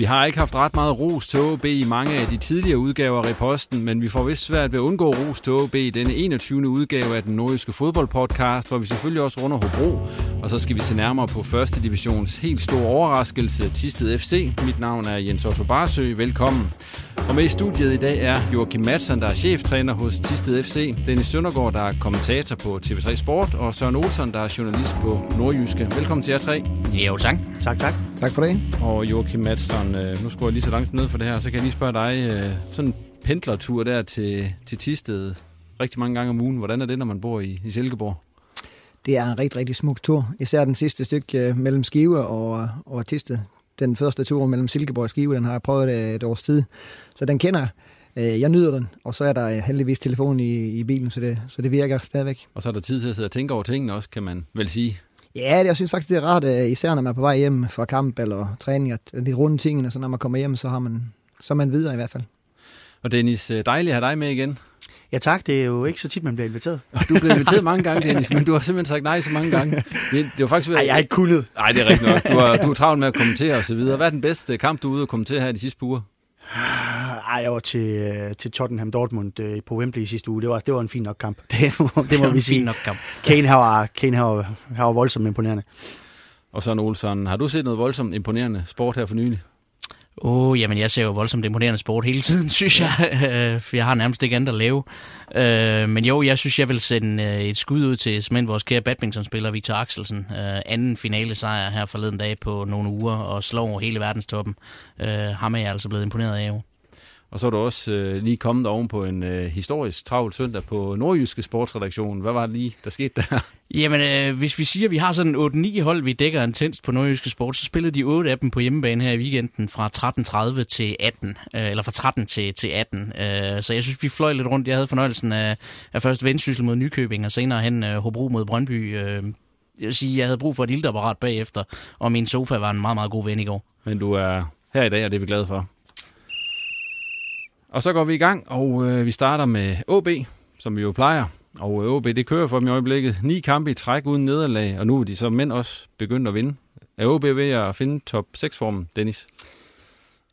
Vi har ikke haft ret meget ros til OB i mange af de tidligere udgaver af Reposten, men vi får vist svært ved at undgå ros til OB i denne 21. udgave af den nordiske fodboldpodcast, hvor vi selvfølgelig også runder Hobro, og så skal vi se nærmere på første divisions helt store overraskelse, Tisted FC. Mit navn er Jens Otto Barsø. Velkommen. Og med i studiet i dag er Joachim Madsen, der er cheftræner hos Tisted FC, Dennis Søndergaard, der er kommentator på TV3 Sport, og Søren Olsen, der er journalist på Nordjyske. Velkommen til jer tre. Jo, tak. Tak, tak. Tak for det. Og Joachim Madsen, øh, nu skruer jeg lige så langt ned for det her, så kan jeg lige spørge dig, øh, sådan en pendlertur der til, til Tisted rigtig mange gange om ugen. Hvordan er det, når man bor i, i Silkeborg? Det er en rigtig, rigtig smuk tur. Især den sidste stykke øh, mellem Skive og, og Tisted. Den første tur mellem Silkeborg og Skive, den har jeg prøvet et, et års tid. Så den kender jeg. Øh, Jeg nyder den, og så er der heldigvis telefon i, i bilen, så det, så det virker stadigvæk. Og så er der tid til at sidde og tænke over tingene også, kan man vel sige. Ja, det, jeg synes faktisk, det er rart, især når man er på vej hjem fra kamp eller træning, at de runde tingene, så når man kommer hjem, så har man, så er man videre i hvert fald. Og Dennis, øh, dejligt at have dig med igen. Ja, tak. Det er jo ikke så tit, man bliver inviteret. Og du er blevet inviteret mange gange, Dennis, men du har simpelthen sagt nej så mange gange. Det, det var faktisk Nej, jeg har ikke kunnet. Nej, det er rigtigt nok. Du har, du er travlt med at kommentere og så videre. Hvad er den bedste kamp, du er ude og kommentere her de sidste par uger? Ej, jeg var til, øh, til Tottenham Dortmund øh, på Wembley sidste uge. Det var, det var en fin nok kamp. Det, må, det må vi sige. nok kamp. Kane her var, Kane her var, her var voldsomt imponerende. Og så Olsen, har du set noget voldsomt imponerende sport her for nylig? Åh, oh, jamen jeg ser jo voldsomt imponerende sport hele tiden, synes jeg. Øh, for jeg har nærmest ikke andet at lave. Øh, Men jo, jeg synes, jeg vil sende øh, et skud ud til simpelthen vores kære badmintonspiller Victor Axelsen. Øh, Anden finale sejr her forleden dag på nogle uger og slår hele verdenstoppen. Øh, Ham er jeg altså blevet imponeret af jo. Og så er du også øh, lige kommet oven på en øh, historisk travl søndag på Nordjyske Sportsredaktion. Hvad var det lige, der skete der? Jamen, øh, hvis vi siger, at vi har sådan 8-9 hold, vi dækker intenst på Nordjyske Sport, så spillede de 8 af dem på hjemmebane her i weekenden fra 13.30 til 18, øh, eller fra 13 til, til 18. Øh, så jeg synes, vi fløj lidt rundt. Jeg havde fornøjelsen af, af først Vendsyssel mod Nykøbing, og senere hen øh, Hobro mod Brøndby. Øh, jeg vil sige, jeg havde brug for et iltapparat bagefter, og min sofa var en meget, meget god ven i går. Men du er her i dag, og det er vi glade for. Og så går vi i gang, og øh, vi starter med OB, som vi jo plejer. Og øh, OB, det kører for dem i øjeblikket. Ni kampe i træk uden nederlag, og nu er de så mænd også begyndt at vinde. Er OB ved at finde top 6-formen, Dennis?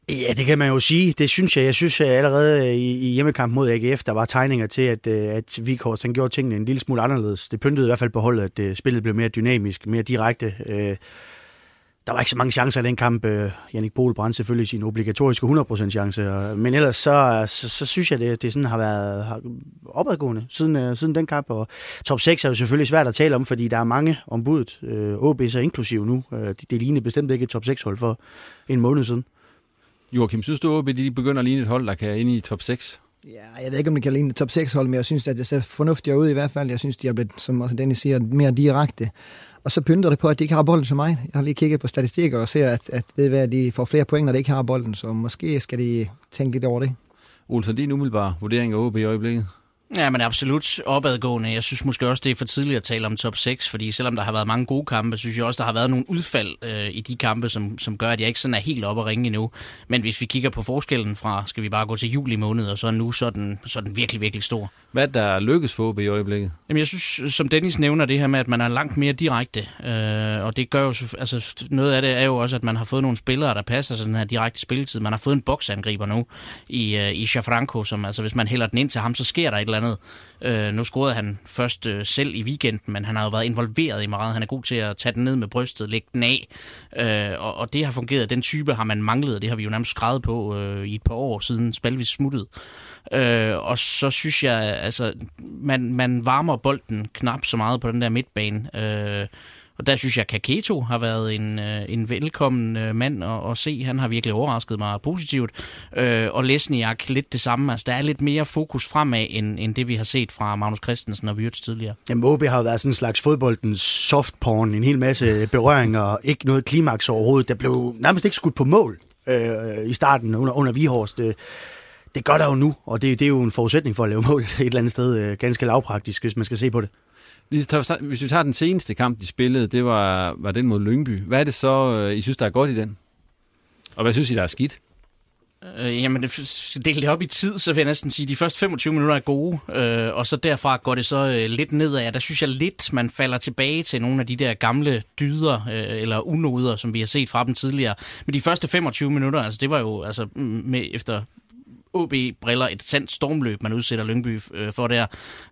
Ja, det kan man jo sige. Det synes jeg. Jeg synes at allerede i, i hjemmekamp mod AGF, der var tegninger til, at, øh, at Vikors han gjorde tingene en lille smule anderledes. Det pyntede i hvert fald på holdet, at øh, spillet blev mere dynamisk, mere direkte. Øh, der var ikke så mange chancer i den kamp. Øh, Jannik Pohl brændte selvfølgelig sin obligatoriske 100% chance. og- Men ellers så, så, så synes jeg, det, det sådan har været har opadgående siden, øh, siden den kamp. Og top 6 er jo selvfølgelig svært at tale om, fordi der er mange ombud. Øh, OB så inklusiv nu. Øh, det, det lignede bestemt ikke et top 6-hold for en måned siden. Joachim, synes du, at de begynder at ligne et hold, der kan ind i top 6? Ja, jeg ved ikke, om det kan ligne top 6 hold, men jeg synes, at det ser fornuftigere ud i hvert fald. Jeg synes, de er blevet, som også Dennis siger, mere direkte. Og så pynter det på, at de ikke har bolden som mig. Jeg har lige kigget på statistikker og ser, at, at ved hvad, de får flere point, når de ikke har bolden. Så måske skal de tænke lidt over det. Olsen, din umiddelbare vurdering af OB i øjeblikket? Ja, men absolut opadgående. Jeg synes måske også, det er for tidligt at tale om top 6, fordi selvom der har været mange gode kampe, synes jeg også, der har været nogle udfald øh, i de kampe, som, som gør, at jeg ikke sådan er helt oppe at ringe endnu. Men hvis vi kigger på forskellen fra, skal vi bare gå til juli måned, og så nu, så er den, så er den virkelig, virkelig stor. Hvad er der lykkes for OB i øjeblikket? Jamen, jeg synes, som Dennis nævner, det her med, at man er langt mere direkte. Øh, og det gør jo, så- altså noget af det er jo også, at man har fået nogle spillere, der passer den her direkte spilletid. Man har fået en boksangriber nu i, øh, i Chafranco, som altså, hvis man hælder den ind til ham, så sker der et eller andet. Øh, nu scorede han først øh, selv i weekenden, men han har jo været involveret i meget. Han er god til at tage den ned med brystet, lægge den af, øh, og, og det har fungeret. Den type har man manglet, og det har vi jo nærmest skrevet på øh, i et par år siden Spalvis smuttede. Øh, og så synes jeg, altså, man, man varmer bolden knap så meget på den der midtbane. Øh, og der synes jeg, Kaketo har været en, øh, en velkommen øh, mand at, at se. Han har virkelig overrasket mig positivt. Øh, og Lesniak lidt det samme. Altså, der er lidt mere fokus fremad, end, end det vi har set fra Magnus Christensen og Wirtz tidligere. Jamen, OB har jo været sådan en slags fodboldens softporn. En hel masse berøringer. Ikke noget klimaks overhovedet. Der blev nærmest ikke skudt på mål øh, i starten under, under Vihorst. Det, det gør der jo nu, og det, det er jo en forudsætning for at lave mål et eller andet sted. Øh, ganske lavpraktisk, hvis man skal se på det. Hvis vi tager den seneste kamp, de spillede, det var, var den mod Lyngby. Hvad er det så, øh, I synes, der er godt i den? Og hvad synes I, der er skidt? Øh, jamen, det dele det op i tid, så vil jeg næsten sige, at de første 25 minutter er gode, øh, og så derfra går det så øh, lidt nedad. Der synes jeg lidt, man falder tilbage til nogle af de der gamle dyder, øh, eller unoder, som vi har set fra dem tidligere. Men de første 25 minutter, altså det var jo altså, med, efter OB-briller et sandt stormløb, man udsætter Lyngby øh, for der,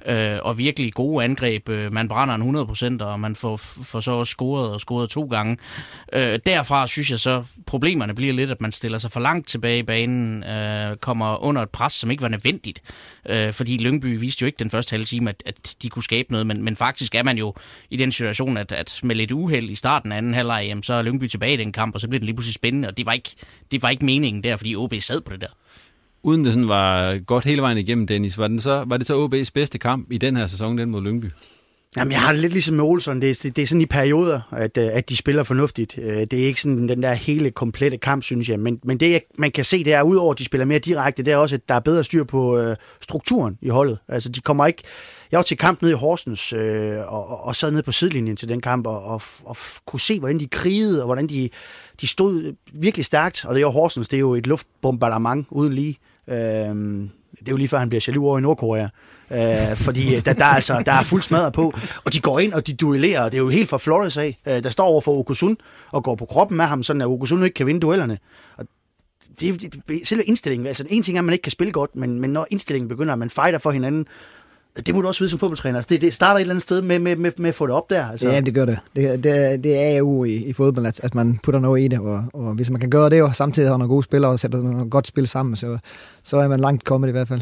øh, og virkelig gode angreb. Øh, man brænder en 100%, og man får, får så også scoret og scoret to gange. Øh, derfra synes jeg så, problemerne bliver lidt, at man stiller sig for langt tilbage i banen, øh, kommer under et pres, som ikke var nødvendigt. Øh, fordi Lyngby viste jo ikke den første halve time, at, at de kunne skabe noget, men, men faktisk er man jo i den situation, at, at med lidt uheld i starten af anden halvleg, så er Lyngby tilbage i den kamp, og så bliver den lige pludselig spændende, og det var ikke, det var ikke meningen der, fordi OB sad på det der uden det sådan var godt hele vejen igennem, Dennis, var, den så, var det så OB's bedste kamp i den her sæson, den mod Lyngby? Jamen, jeg har det lidt ligesom med Olsen. Det er, det er sådan i perioder, at, øh, at de spiller fornuftigt. Øh, det er ikke sådan den der hele komplette kamp, synes jeg. Men, men det, man kan se, det er, udover at de spiller mere direkte, det er også, at der er bedre styr på øh, strukturen i holdet. Altså, de kommer ikke... Jeg var til kamp nede i Horsens, øh, og, og, og sad nede på sidelinjen til den kamp, og, og, og kunne se, hvordan de krigede, og hvordan de, de stod virkelig stærkt. Og det er jo Horsens, det er jo et luftbombardement uden lige. Øh, det er jo lige før, han bliver jaloux over i Nordkorea. Øh, fordi øh, der, der, er altså, der er fuld smadret på. Og de går ind, og de duellerer. Det er jo helt fra Flores af. Øh, der står over for Okusun og går på kroppen med ham, sådan at Okusun ikke kan vinde duellerne. Og det er jo selve indstillingen. Altså, en ting er, at man ikke kan spille godt, men, men når indstillingen begynder, at man fighter for hinanden, det må du også vide som fodboldtræner. Altså det, det starter et eller andet sted med, med, med, med at få det op der. Altså. Ja, det gør det. Det, det, det er jo i, i fodbold, at, at man putter noget i det. Og, og hvis man kan gøre det, og samtidig har nogle gode spillere og sætter noget godt spil sammen, så, så er man langt kommet i hvert fald.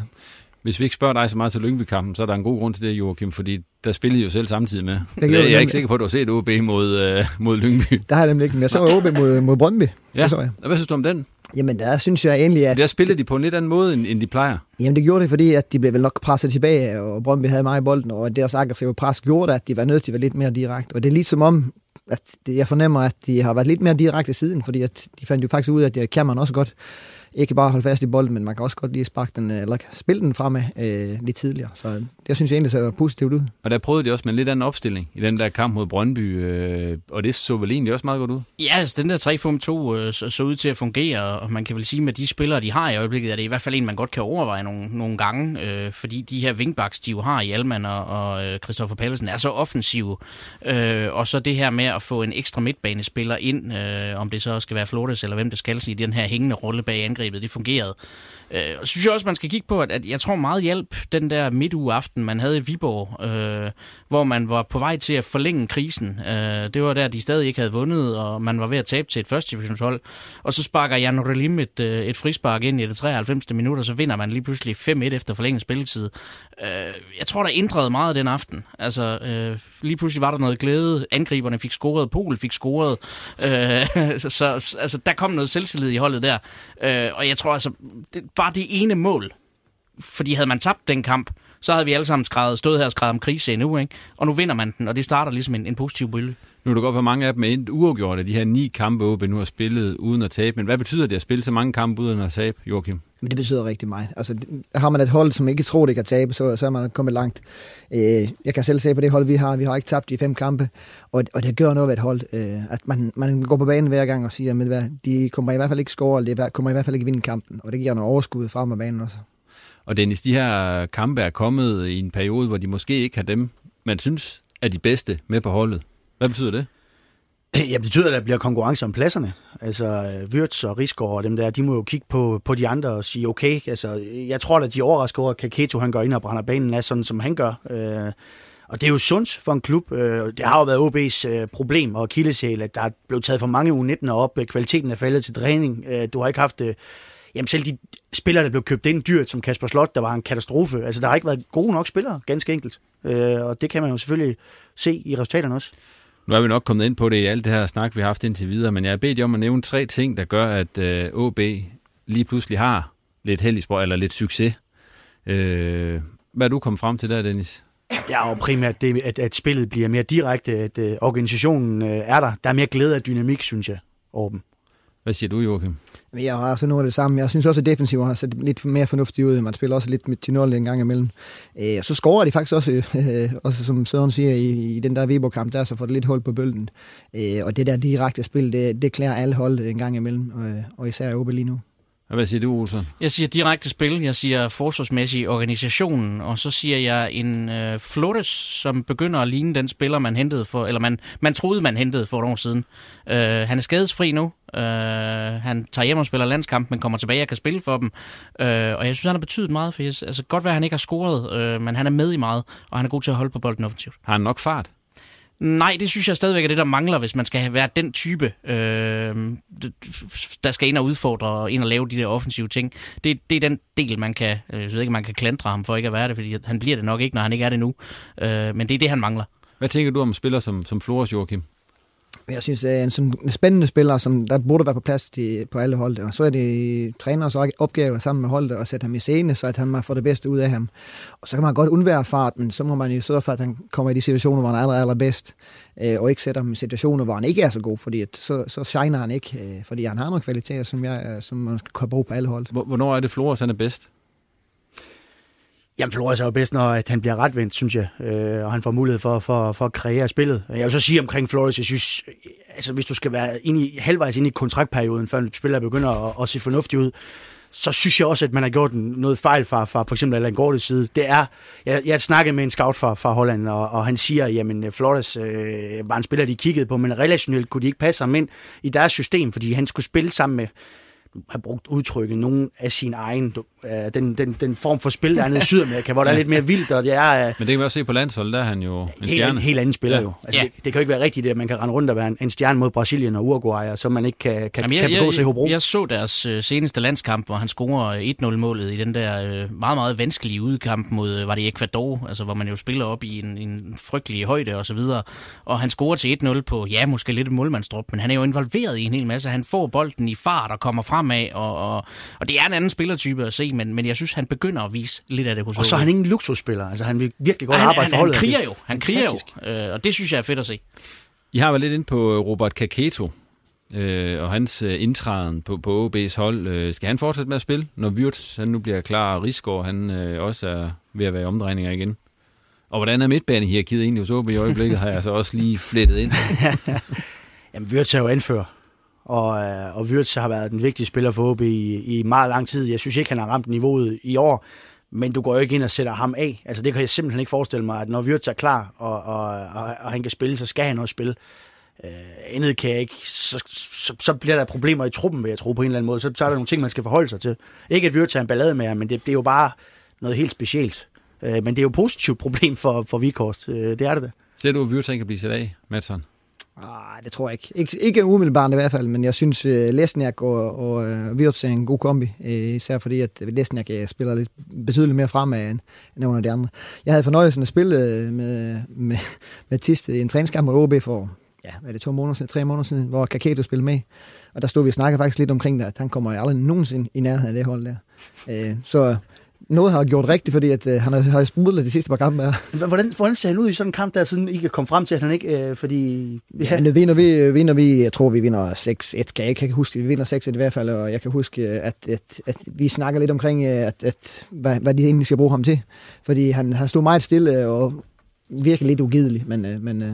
Hvis vi ikke spørger dig så meget til Lyngby-kampen, så er der en god grund til det, Joachim, fordi der spillede I jo selv samtidig med. Det jeg, jeg er ikke sikker på, at du har set OB mod, uh, mod Lyngby. Der har jeg nemlig ikke, men jeg så OB mod, mod Brøndby. Ja, så jeg. og hvad synes du om den? Jamen, der synes jeg egentlig, at... Der spillede de på en lidt anden måde, end, end de plejer. Jamen, det gjorde det, fordi at de blev vel nok presset tilbage, og Brøndby havde meget i bolden, og deres aggressive pres gjorde, at de var nødt til at være lidt mere direkte. Og det er ligesom om, at jeg fornemmer, at de har været lidt mere direkte siden, fordi at de fandt jo faktisk ud af, at man også godt ikke bare holde fast i bolden, men man kan også godt lige sparke den, eller spille den fremad øh, lidt tidligere. Så det synes jeg egentlig ser positivt ud. Og der prøvede de også med en lidt anden opstilling i den der kamp mod Brøndby, øh, og det så vel egentlig også meget godt ud? Ja, altså den der 3-5-2 øh, så, så ud til at fungere, og man kan vel sige, med de spillere, de har i øjeblikket, er det i hvert fald en, man godt kan overveje nogle, nogle gange, øh, fordi de her wingbacks, de jo har i Alman og, og øh, Christoffer Pallesen, er så offensive. Øh, og så det her med at få en ekstra midtbanespiller ind, øh, om det så skal være Flores eller hvem det skal, i den her hængende rolle bag angrebet, det fungerede. Øh, og synes jeg også, man skal kigge på, at, at jeg tror meget hjælp den der midtugeaften, man havde i Viborg, øh, hvor man var på vej til at forlænge krisen. Øh, det var der, de stadig ikke havde vundet, og man var ved at tabe til et første divisionshold. Og så sparker Jan Relim et, øh, et frispark ind i det 93. minut, og så vinder man lige pludselig 5-1 efter forlænget spilletid. Øh, jeg tror, der ændrede meget den aften. Altså, øh, lige pludselig var der noget glæde. Angriberne fik scoret, Pol fik scoret. Øh, så, så altså, der kom noget selvtillid i holdet der. Øh, og jeg tror altså, det, bare det ene mål, fordi havde man tabt den kamp, så havde vi alle sammen skrevet, stået her og skrevet om krise endnu, ikke? Og nu vinder man den, og det starter ligesom en, en positiv bølge. Nu er det godt for mange af dem er uafgjort af de her ni kampe, OB nu har spillet uden at tabe. Men hvad betyder det at spille så mange kampe uden at tabe, Joachim? Men det betyder rigtig meget. Altså, har man et hold, som ikke tror, det kan tabe, så, så er man kommet langt. Øh, jeg kan selv se på det hold, vi har. Vi har ikke tabt i fem kampe, og, og det gør noget ved et hold. Øh, at man, man går på banen hver gang og siger, men hvad, de kommer i hvert fald ikke score, eller de kommer i hvert fald ikke vinde kampen. Og det giver noget overskud frem af banen også. Og Dennis, de her kampe er kommet i en periode, hvor de måske ikke har dem, man synes er de bedste med på holdet. Hvad betyder det? Ja, det betyder, at der bliver konkurrence om pladserne. Altså, Wirtz og Rigsgaard og dem der, de må jo kigge på, på de andre og sige, okay, altså, jeg tror da, de er overrasket over, at Kaketo han går ind og brænder banen af, sådan som han gør. Øh, og det er jo sundt for en klub. Øh, det har jo været OB's øh, problem og kildesæl, at der er blevet taget for mange u 19 op. Kvaliteten er faldet til træning. Øh, du har ikke haft... Jamen selv de spillere, der blev købt ind dyrt, som Kasper Slot, der var en katastrofe. Altså, der har ikke været gode nok spillere, ganske enkelt. Og det kan man jo selvfølgelig se i resultaterne også. Nu er vi nok kommet ind på det i alt det her snak, vi har haft indtil videre, men jeg har bedt jer om at nævne tre ting, der gør, at øh, OB lige pludselig har lidt held i sport, eller lidt succes. Øh, hvad er du kommet frem til der, Dennis? Det er jo primært det, at, at spillet bliver mere direkte, at uh, organisationen uh, er der. Der er mere glæde og dynamik, synes jeg, over dem. Hvad siger du, Joachim? Jeg har også noget af det samme. Jeg synes også, at defensiven har set lidt mere fornuftigt ud. Man spiller også lidt med 10-0 en gang imellem. Øh, og så scorer de faktisk også, øh, også som Søren siger, i, i den der Viborg-kamp, der så får det lidt hold på bølgen. Øh, og det der direkte spil, det, det klæder alle hold en gang imellem, og, og især OB lige nu. Hvad siger du, Olsen? Jeg siger direkte spil, jeg siger forsvarsmæssig organisation, og så siger jeg en øh, Flores, som begynder at ligne den spiller, man hentede for, eller man, man troede, man hentede for et år siden. Øh, han er skadesfri nu. Øh, han tager hjem og spiller landskamp, men kommer tilbage og kan spille for dem. Øh, og jeg synes, han har betydet meget, for jeg, altså godt være, at han ikke har scoret, øh, men han er med i meget, og han er god til at holde på bolden offensivt. Har han nok fart? Nej, det synes jeg stadigvæk er det, der mangler, hvis man skal være den type, øh, der skal ind og udfordre og ind og lave de der offensive ting. Det, det er den del, man kan, øh, jeg ved ikke, man kan klandre ham for ikke at være det, fordi han bliver det nok ikke, når han ikke er det nu. Øh, men det er det, han mangler. Hvad tænker du om spiller som, som Flores, Joachim? Jeg synes, det er en sådan spændende spiller, som der burde være på plads til, på alle hold. Og så er det træners opgave sammen med holdet at sætte ham i scene, så at han får det bedste ud af ham. Og så kan man godt undvære fart, men så må man jo sørge for, at han kommer i de situationer, hvor han er aller, allerbedst. Øh, og ikke sætte ham i situationer, hvor han ikke er så god, fordi at så, så shiner han ikke, øh, fordi han har nogle kvaliteter, som, jeg, øh, som man skal bruge på alle hold. Hvornår er det Flores, han er bedst? Jamen, Flores er jo bedst, når at han bliver retvendt, synes jeg, øh, og han får mulighed for, for, for at kreere spillet. Jeg vil så sige omkring Flores, jeg synes, altså hvis du skal være inde i, halvvejs inde i kontraktperioden, før en spiller begynder at, at se fornuftig ud, så synes jeg også, at man har gjort noget fejl fra, fra for eksempel Allan Gordes side. Det er, jeg, jeg snakkede med en scout fra, fra Holland, og, og han siger, jamen Flores øh, var en spiller, de kiggede på, men relationelt kunne de ikke passe ham ind i deres system, fordi han skulle spille sammen med har brugt udtrykket nogen af sin egen, uh, den, den, den form for spil, der er nede i Sydamerika, hvor der er lidt mere vildt, og det er... Uh, Men det kan man også se på landsholdet, der er han jo en helt, stjerne. Helt anden spiller Ja. jo. Altså, Ja. det, det, kan jo ikke være rigtigt, at man kan rende rundt og være en, en stjerne mod Brasilien og Uruguay, og så man ikke kan, kan, Jamen, kan begå sig i Hobro. jeg, jeg så deres øh, seneste landskamp, hvor han scorer 1-0-målet i den der øh, meget, meget vanskelige udkamp mod, øh, var det Ecuador, altså hvor man jo spiller op i en, en frygtelig højde og så videre. Og han scorer til 1-0 på, ja, måske lidt et målmandstrup, men han er jo involveret i en hel masse. Han får bolden i fart og kommer fremad, og, og, og det er en anden spillertype at se, men, men jeg synes, han begynder at vise lidt af det hos Og så er han ingen luksusspiller. Altså, han vil virkelig godt han, arbejde han, for han, holdet. han kriger er jo, han kriger jo, øh, og det synes jeg er fedt at se. I har været lidt ind på Robert Kaketo øh, og hans øh, indtræden på, på OB's hold. Øh, skal han fortsætte med at spille, når Wirtz han nu bliver klar, og Rigsgaard han øh, også er ved at være i omdrejninger igen? Og hvordan er midtbanehierarkiet egentlig hos OB i øjeblikket, har jeg så også lige flettet ind. Jamen, Wirtz er jo anfører. Og, øh, og Wirtz har været den vigtige spiller for OB i, i meget lang tid. Jeg synes ikke, han har ramt niveauet i år, men du går jo ikke ind og sætter ham af. Altså, det kan jeg simpelthen ikke forestille mig, at når Wirtz er klar, og, og, og, og han kan spille, så skal han også spille. Øh, andet kan jeg ikke, så, så, så bliver der problemer i truppen, vil jeg tro på en eller anden måde. Så, så er der nogle ting, man skal forholde sig til. Ikke at Wirtz er en ballade med ham, men det, det er jo bare noget helt specielt. Øh, men det er jo et positivt problem for, for Vikhorst. Øh, det er det da. Ser du, at Wirtz kan blive sat af, Madsen? Nej, det tror jeg ikke. Ik- ikke umiddelbart i hvert fald, men jeg synes, uh, Lesniak og, og uh, Wirtz er en god kombi. Uh, især fordi, at Lesniak uh, spiller lidt betydeligt mere fremad end, end nogle af de andre. Jeg havde fornøjelsen at spille med, med, med Tiste i en træningskamp mod OB for ja, hvad er det, to måneder siden, tre måneder siden, hvor Kaketo spillede med. Og der stod vi og snakkede faktisk lidt omkring det, at han kommer aldrig nogensinde i nærheden af det hold der. Uh, så noget har gjort rigtigt, fordi at, uh, han har, har sprudlet de sidste par kampe her. Hvordan, hvordan ser han ud i sådan en kamp, der siden I kan komme frem til, at han ikke... Øh, fordi... Ja, nu vinder vi, vinder vi, jeg tror vi vinder 6-1, kan jeg ikke kan huske, vi vinder 6-1 i hvert fald, og jeg kan huske, at, at, at vi snakker lidt omkring, at, at, hvad, hvad de egentlig skal bruge ham til. Fordi han, han stod meget stille og virkelig lidt ugidelig, men, øh, men, øh,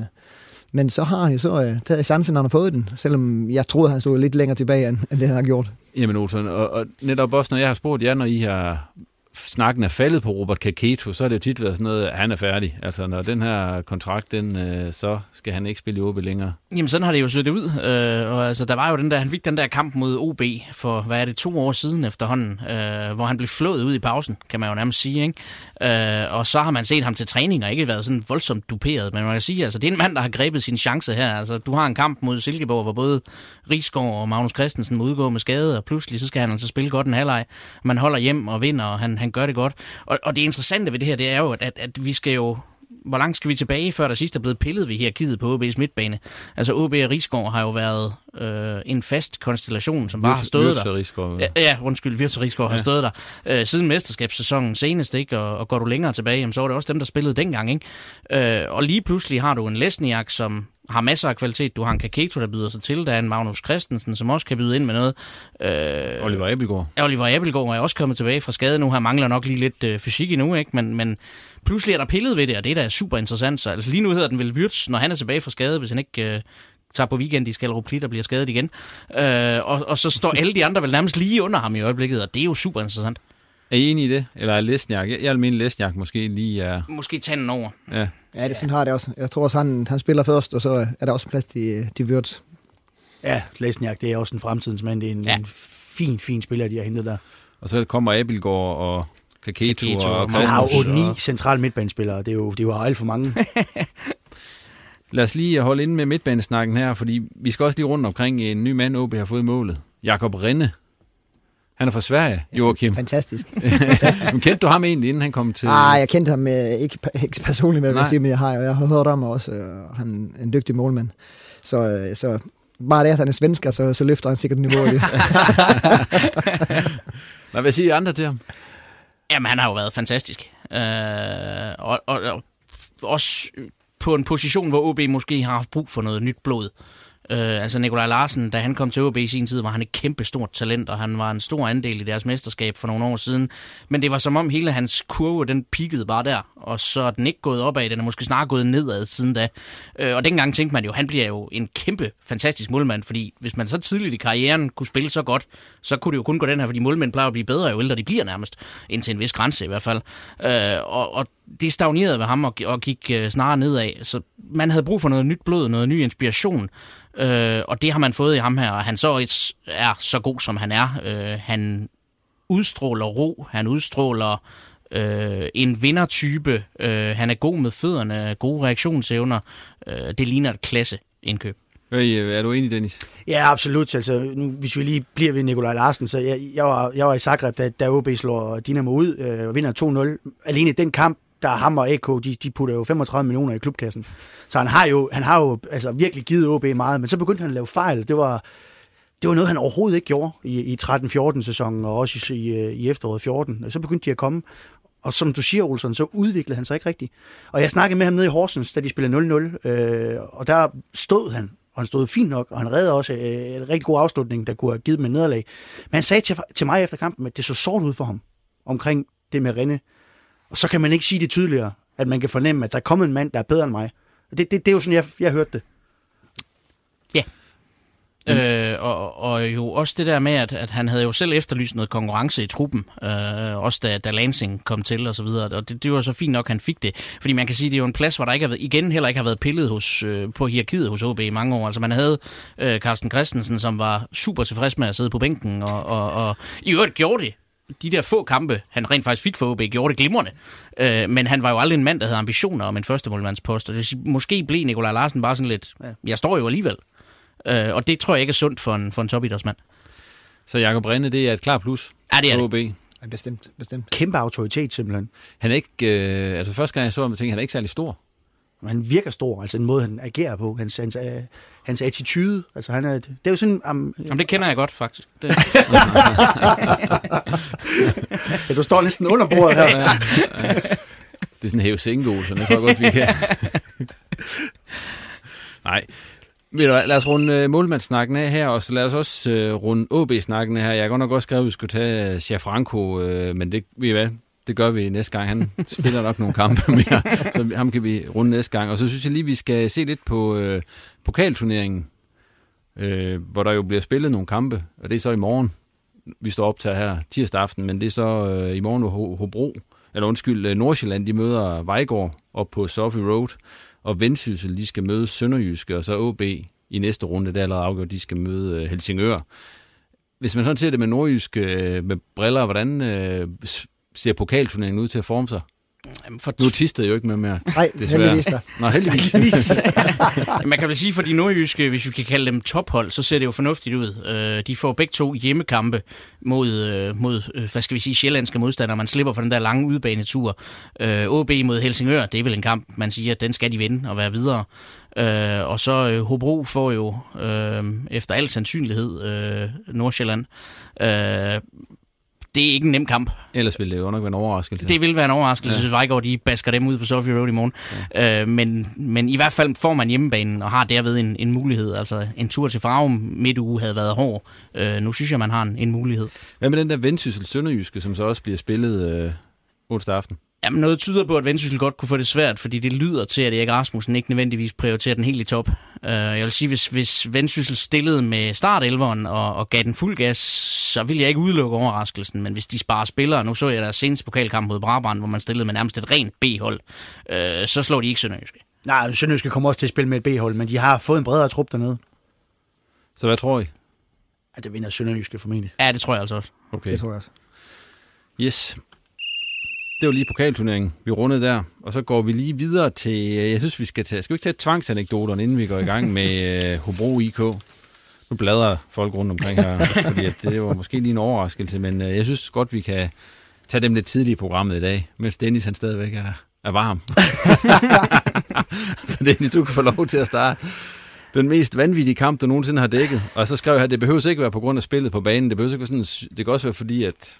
men så har han jo så øh, taget chancen, når han har fået den, selvom jeg troede, han stod lidt længere tilbage, end, end det han har gjort. Jamen Olsen, og, og netop også, når jeg har spurgt jer, når I har snakken er faldet på Robert Kaketo, så har det jo tit været sådan noget, at han er færdig. Altså, når den her kontrakt, den, øh, så skal han ikke spille i OB længere. Jamen sådan har det jo set ud. Øh, og altså, der var jo den der, han fik den der kamp mod OB for, hvad er det, to år siden efterhånden, øh, hvor han blev flået ud i pausen, kan man jo nærmest sige. Ikke? Øh, og så har man set ham til træning og ikke været sådan voldsomt duperet. Men man kan sige, altså, det er en mand, der har grebet sin chance her. Altså, du har en kamp mod Silkeborg, hvor både Rigsgaard og Magnus Christensen må udgå med skade, og pludselig så skal han altså spille godt en halvleg. Man holder hjem og vinder, og han, han gør det godt. Og, og det interessante ved det her, det er jo, at, at, vi skal jo hvor langt skal vi tilbage, før der sidst er blevet pillet ved hierarkiet på OB's midtbane? Altså OB og Rigsgaard har jo været øh, en fast konstellation, som bare har stået der. Rigsgaard, ja. ja, undskyld, Virtus Rigsgaard ja. har stået der øh, siden mesterskabssæsonen senest, ikke? Og, og går du længere tilbage, jamen, så var det også dem, der spillede dengang. Ikke? Øh, og lige pludselig har du en Lesniak, som har masser af kvalitet. Du har en Kaketo, der byder sig til. Der er en Magnus Christensen, som også kan byde ind med noget. Øh, Oliver Abelgaard. Oliver Abelgaard er også kommet tilbage fra skade nu. Han mangler nok lige lidt øh, fysik endnu, ikke? Men, men pludselig er der pillet ved det, og det er da super interessant. Så, altså lige nu hedder den vel Wirtz, når han er tilbage fra skade, hvis han ikke... Øh, tager på weekend i Plit og bliver skadet igen. Øh, og, og så står alle de andre vel nærmest lige under ham i øjeblikket, og det er jo super interessant. Er I enige i det? Eller er Lesniak? Jeg vil mene, Lesniak måske lige er... Måske tanden over. Ja. Ja, det sådan har det også. Jeg tror også, han, han spiller først, og så er der også plads til de Wirtz. Ja, Lesniak, det er også en fremtidens mand. Det er en, ja. en fin, fin spiller, de har hentet der. Og så kommer Abelgaard og Kaketo, Kaketo og og Han har jo Christensen. 8-9 centrale midtbanespillere. Det er jo, det er jo alt for mange. Lad os lige holde inde med midtbanesnakken her, fordi vi skal også lige rundt omkring en ny mand, OB har fået i målet. Jakob Rinde. Han er fra Sverige, Joachim. Fantastisk. Men kendte du ham egentlig, inden han kom til... Ah, jeg kendte ham øh, ikke, ikke personligt, Nej. jeg sige, men jeg har, jeg har hørt om ham også. Øh, han er en dygtig målmand. Så, øh, så bare det, at han er svensker, så, så løfter han sikkert niveauet. lidt. Nej, hvad siger I andre til ham? Jamen, han har jo været fantastisk. Øh, og, og, og også på en position, hvor OB måske har haft brug for noget nyt blod. Øh, Øh, altså Nikolaj Larsen, da han kom til OB i sin tid, var han et kæmpe stort talent, og han var en stor andel i deres mesterskab for nogle år siden. Men det var som om hele hans kurve, den pikkede bare der, og så er den ikke gået opad, den er måske snarere gået nedad siden da. Øh, og dengang tænkte man jo, han bliver jo en kæmpe, fantastisk målmand, fordi hvis man så tidligt i karrieren kunne spille så godt, så kunne det jo kun gå den her, fordi målmænd plejer at blive bedre, jo ældre de bliver nærmest, indtil en vis grænse i hvert fald. Øh, og, og det stagnerede ved ham og, og gik øh, snarere nedad, så man havde brug for noget nyt blod, noget ny inspiration, øh, og det har man fået i ham her, og han så et, er så god, som han er. Øh, han udstråler ro, han udstråler øh, en vindertype, øh, han er god med fødderne, gode reaktionsevner, øh, det ligner et klasse indkøb. Hvad, er du enig, Dennis? Ja, absolut. Altså, nu, hvis vi lige bliver ved Nikolaj Larsen, så jeg, jeg, var, jeg var i Zagreb, da, da OB slår Dinamo ud øh, og vinder 2-0. Alene i den kamp, der ham og AK, de, de putter jo 35 millioner i klubkassen. Så han har jo, han har jo altså, virkelig givet OB meget, men så begyndte han at lave fejl. Det var, det var noget, han overhovedet ikke gjorde i, i 13-14 sæsonen, og også i, i, i efteråret 14. Så begyndte de at komme. Og som du siger, Olsen, så udviklede han sig ikke rigtigt. Og jeg snakkede med ham nede i Horsens, da de spillede 0-0, øh, og der stod han, og han stod fint nok, og han redde også øh, en rigtig god afslutning, der kunne have givet dem en nederlag. Men han sagde til, til mig efter kampen, at det så sort ud for ham, omkring det med Renne. Og så kan man ikke sige det tydeligere, at man kan fornemme, at der er kommet en mand, der er bedre end mig. Det, det, det er jo sådan, jeg, jeg hørte det. Mm. Øh, og, og jo også det der med, at, at han havde jo selv efterlyst noget konkurrence i truppen, øh, også da, da Lansing kom til og så videre, og det, det var så fint nok, at han fik det. Fordi man kan sige, det er jo en plads, hvor der ikke har været, igen heller ikke har været pillet hos, øh, på hierarkiet hos OB i mange år. Altså man havde øh, Carsten Christensen, som var super tilfreds med at sidde på bænken, og, og, og i øvrigt gjorde det de der få kampe, han rent faktisk fik for OB, gjorde det glimrende. Øh, men han var jo aldrig en mand, der havde ambitioner om en første målmandspost. Og det, vil sige, måske blev Nikolaj Larsen bare sådan lidt, jeg står jo alligevel. Øh, og det tror jeg ikke er sundt for en, for en topidrætsmand. Så Jakob Rinde, det er et klart plus Ja, det er for det. OB. Ja, bestemt, bestemt. Kæmpe autoritet simpelthen. Han er ikke, øh, altså første gang jeg så ham, tænkte jeg, han er ikke særlig stor. Men han virker stor, altså en måde, han agerer på. Hans, hans, øh, hans attitude. Altså han er, det er jo sådan... Um, Jamen, det kender jeg godt, faktisk. Det, ja, du står næsten under bordet her. Det er sådan en hæve så jeg tror godt, vi kan. Nej. Ved du hvad, lad os runde øh, målmandssnakken af her, og så lad os også øh, runde OB-snakken af her. Jeg har godt nok også skrevet, at vi skulle tage øh, Schiafranco, øh, men det, ved I hvad, det gør vi næste gang. Han spiller nok nogle kampe mere, så ham kan vi runde næste gang. Og så synes jeg lige, vi skal se lidt på øh, pokalturneringen, øh, hvor der jo bliver spillet nogle kampe, og det er så i morgen. Vi står op til her tirsdag aften, men det er så øh, i morgen Ho- Hobro, eller undskyld, øh, Nordsjælland, de møder Vejgaard op på Sofie Road, og Vendsyssel, de skal møde Sønderjyske, og så AB i næste runde, der er allerede afgjort, de skal møde øh, Helsingør. Hvis man sådan ser det med nordjyske øh, med briller, hvordan øh, ser pokalturneringen ud til at forme sig? For Nu tistede jo ikke med mere. Nej, desværre. heldigvis da. Nå, heldigvis. Man kan vel sige, for de nordjyske, hvis vi kan kalde dem tophold, så ser det jo fornuftigt ud. Øh, De får begge to hjemmekampe mod, øh, mod øh, hvad skal vi sige, sjællandske modstandere. Man slipper for den der lange udbanetur. OB mod Helsingør, det er vel en kamp, man siger, at den skal de vinde og være videre. Øh, og så øh, Hobro får jo øh, efter al sandsynlighed øh, Nordsjælland. Øh, det er ikke en nem kamp. Ellers ville det jo nok være en overraskelse. Det vil være en overraskelse, ja. hvis Vejgaard de basker dem ud på Sofia Road i morgen. Ja. Øh, men, men i hvert fald får man hjemmebanen og har derved en, en mulighed. Altså en tur til Farum midt uge havde været hård. Øh, nu synes jeg, man har en, en mulighed. Hvad med den der vendsyssel Sønderjyske, som så også bliver spillet øh, onsdag aften? Jamen noget tyder på, at Vendsyssel godt kunne få det svært, fordi det lyder til, at Erik Rasmussen ikke nødvendigvis prioriterer den helt i top. Uh, jeg vil sige, hvis, hvis Vendsyssel stillede med startelveren og, og gav den fuld gas, så vil jeg ikke udelukke overraskelsen, men hvis de sparer spillere, nu så jeg der seneste pokalkamp mod Brabrand, hvor man stillede med nærmest et rent B-hold, uh, så slår de ikke Sønderjyske. Nej, Sønderjyske kommer også til at spille med et B-hold, men de har fået en bredere trup dernede. Så hvad tror I? Ja, det vinder Sønderjyske formentlig. Ja, det tror jeg altså også. Okay. Det tror jeg også. Yes. Det var lige pokalturneringen, vi rundede der. Og så går vi lige videre til, jeg synes, vi skal tage, skal vi ikke tage tvangsanekdoterne, inden vi går i gang med uh, Hobro IK? Nu bladrer folk rundt omkring her, fordi at det var måske lige en overraskelse, men uh, jeg synes godt, vi kan tage dem lidt tidligt i programmet i dag, mens Dennis han stadigvæk er, er varm. så Dennis, du kan få lov til at starte den mest vanvittige kamp, du nogensinde har dækket. Og så skrev jeg, at det behøver ikke være på grund af spillet på banen. Det behøver ikke være sådan, det kan også være fordi, at,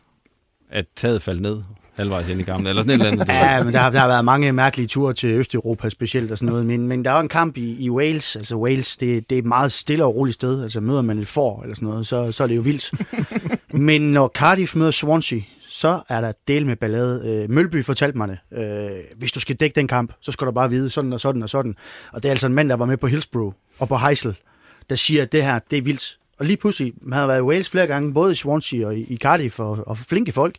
at taget faldt ned halvvejs ind i kampen, eller sådan et eller andet. Ja, men der har, der har været mange mærkelige ture til Østeuropa specielt og sådan noget, men, men der var en kamp i, i Wales, altså Wales, det, det er et meget stille og roligt sted, altså møder man et får eller sådan noget, så, så er det jo vildt. men når Cardiff møder Swansea, så er der del med ballade. Øh, Mølby fortalte mig det. Øh, hvis du skal dække den kamp, så skal du bare vide sådan og sådan og sådan. Og det er altså en mand, der var med på Hillsborough og på Heisel, der siger, at det her, det er vildt. Og lige pludselig, man havde været i Wales flere gange, både i Swansea og i, i Cardiff, og, og flinke folk.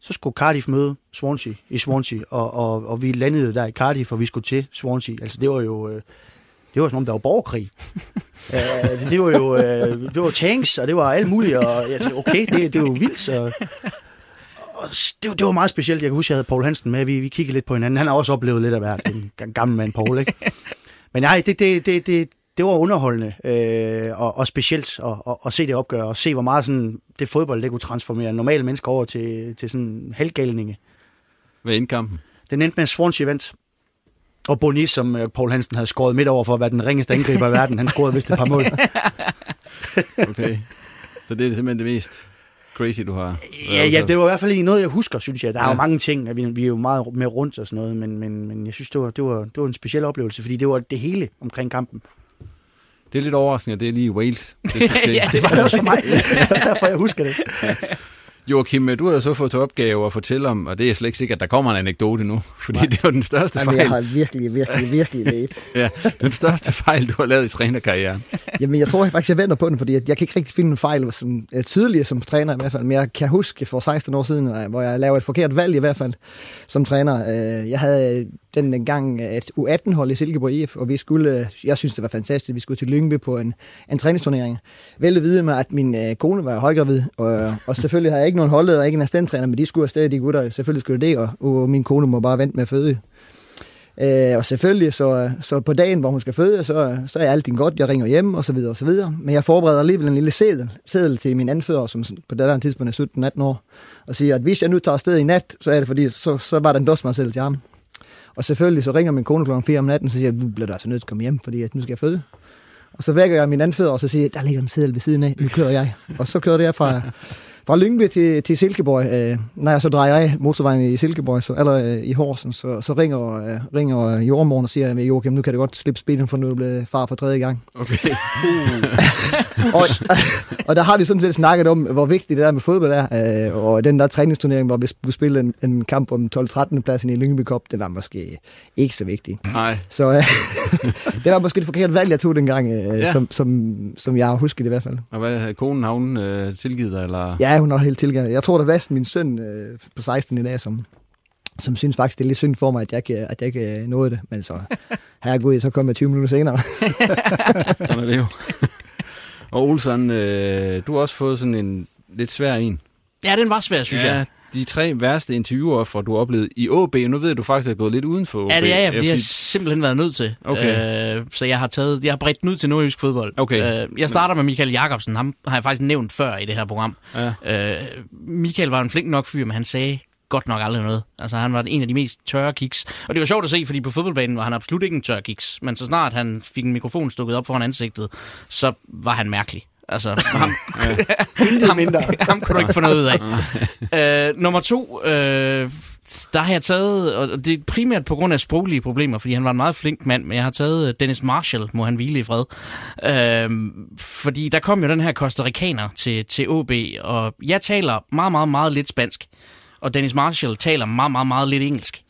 Så skulle Cardiff møde Swansea i Swansea, og, og, og vi landede der i Cardiff, og vi skulle til Swansea. Altså det var jo... Øh, det var som om, der var borgerkrig. uh, det var jo uh, det var tanks, og det var alt muligt, og jeg tænkte, okay, det, det var jo vildt. Så, og det, det var meget specielt. Jeg kan huske, jeg havde Paul Hansen med. Vi, vi kiggede lidt på hinanden. Han har også oplevet lidt af hvert. Den gamle mand, Paul, ikke? Men nej, det, det, det, det, det var underholdende øh, og, og specielt at, at, at se det opgør, og se, hvor meget sådan, det fodbold, det kunne transformere normale mennesker over til, til sådan halvgalninge. Hvad er kampen? Den endte med Swansea event. Og Boni, som øh, Paul Hansen havde skåret midt over for at være den ringeste angriber i verden, han scorede vist et par mål. okay. Så det er simpelthen det mest crazy, du har? Ja, ja, det var i hvert fald noget, jeg husker, synes jeg. Der er ja. jo mange ting, at vi, vi er jo meget med rundt og sådan noget, men, men, men jeg synes, det var, det, var, det var en speciel oplevelse, fordi det var det hele omkring kampen. Det er lidt overraskende, at det er lige Wales. Det, ja, det var det også for mig. Det er derfor, jeg husker det. Joachim, du har så fået til opgave at fortælle om, og det er slet ikke sikkert, at der kommer en anekdote nu, fordi Nej. det var den største Jamen, fejl. jeg har virkelig, virkelig, virkelig let. ja, den største fejl, du har lavet i trænerkarrieren. Jamen, jeg tror jeg faktisk, jeg venter på den, fordi jeg kan ikke rigtig finde en fejl, som er tydeligere som træner i hvert fald, men jeg kan huske for 16 år siden, hvor jeg lavede et forkert valg i hvert fald som træner. Jeg havde den gang et U18-hold i Silkeborg IF, og vi skulle, jeg synes det var fantastisk, vi skulle til Lyngby på en, en træningsturnering. Vel at vide med, at min øh, kone var højgravid, og, og selvfølgelig har jeg ikke nogen holdleder og ikke en assistenttræner, men de skulle afsted, de gutter, selvfølgelig skulle det, og, og min kone må bare vente med at føde. Øh, og selvfølgelig, så, så på dagen, hvor hun skal føde, så, så er alt godt, jeg ringer hjem, og så videre, og så videre. Men jeg forbereder alligevel en lille seddel, seddel til min anfører, som på det tidspunkt er 17-18 år, og siger, at hvis jeg nu tager afsted i nat, så er det fordi, så, så var der en dosmar til ham. Og selvfølgelig så ringer min kone klokken 4 om natten, så siger jeg, nu bliver du altså nødt til at komme hjem, fordi at nu skal jeg føde. Og så vækker jeg min anfører, og så siger jeg, der ligger en seddel ved siden af, nu kører jeg. Og så kører jeg fra, fra Lyngby til, til Silkeborg. Øh, når jeg så drejer af motorvejen i Silkeborg, så, eller øh, i Horsen, så, så ringer, øh, ringer jordmoren og siger, Joachim, nu kan det godt slippe spillen, for nu er du blevet far for tredje gang. Okay. og, og der har vi sådan set snakket om, hvor vigtigt det er med fodbold er, øh, og den der træningsturnering, hvor vi skulle spille en, en kamp om 12-13. pladsen i Lyngby Cup, det var måske ikke så vigtigt. Nej. Så øh, det var måske det forkerte valg, jeg tog dengang, øh, ja. som, som, som jeg har husket i hvert fald. Og hvad konen, har hun øh, tilgivet dig, eller? Ja, hun har helt tilgivet. Jeg tror, der var min søn øh, på 16 i dag, som, som synes faktisk, det er lidt synd for mig, at jeg ikke, at jeg ikke nåede det. Men så, herregud, så kom jeg 20 minutter senere. Sådan er det jo. Og Olsen, øh, du har også fået sådan en lidt svær en. Ja, den var svær, synes ja, jeg. De tre værste interviewer, fra du har oplevet i AB. Nu ved jeg, at du faktisk er gået lidt uden for AB. Ja, det er jeg, fordi jeg har simpelthen været nødt til. Okay. Øh, så jeg har taget, jeg har bredt den ud til nordjysk fodbold. Okay. Øh, jeg starter med Michael Jakobsen. Ham har jeg faktisk nævnt før i det her program. Ja. Øh, Michael var en flink nok fyr, men han sagde godt nok aldrig noget. Altså, han var en af de mest tørre kiks. Og det var sjovt at se, fordi på fodboldbanen var han absolut ikke en tør kiks. Men så snart han fik en mikrofon stukket op foran ansigtet, så var han mærkelig. Altså, ham, ham, mindre. ham kunne du ikke få noget ud af. øh, nummer to, øh, der har jeg taget, og det er primært på grund af sproglige problemer, fordi han var en meget flink mand, men jeg har taget øh, Dennis Marshall, må han hvile i fred. Øh, fordi der kom jo den her Costa Ricaner til, til OB, og jeg taler meget, meget, meget lidt spansk, og Dennis Marshall taler meget, meget, meget lidt engelsk.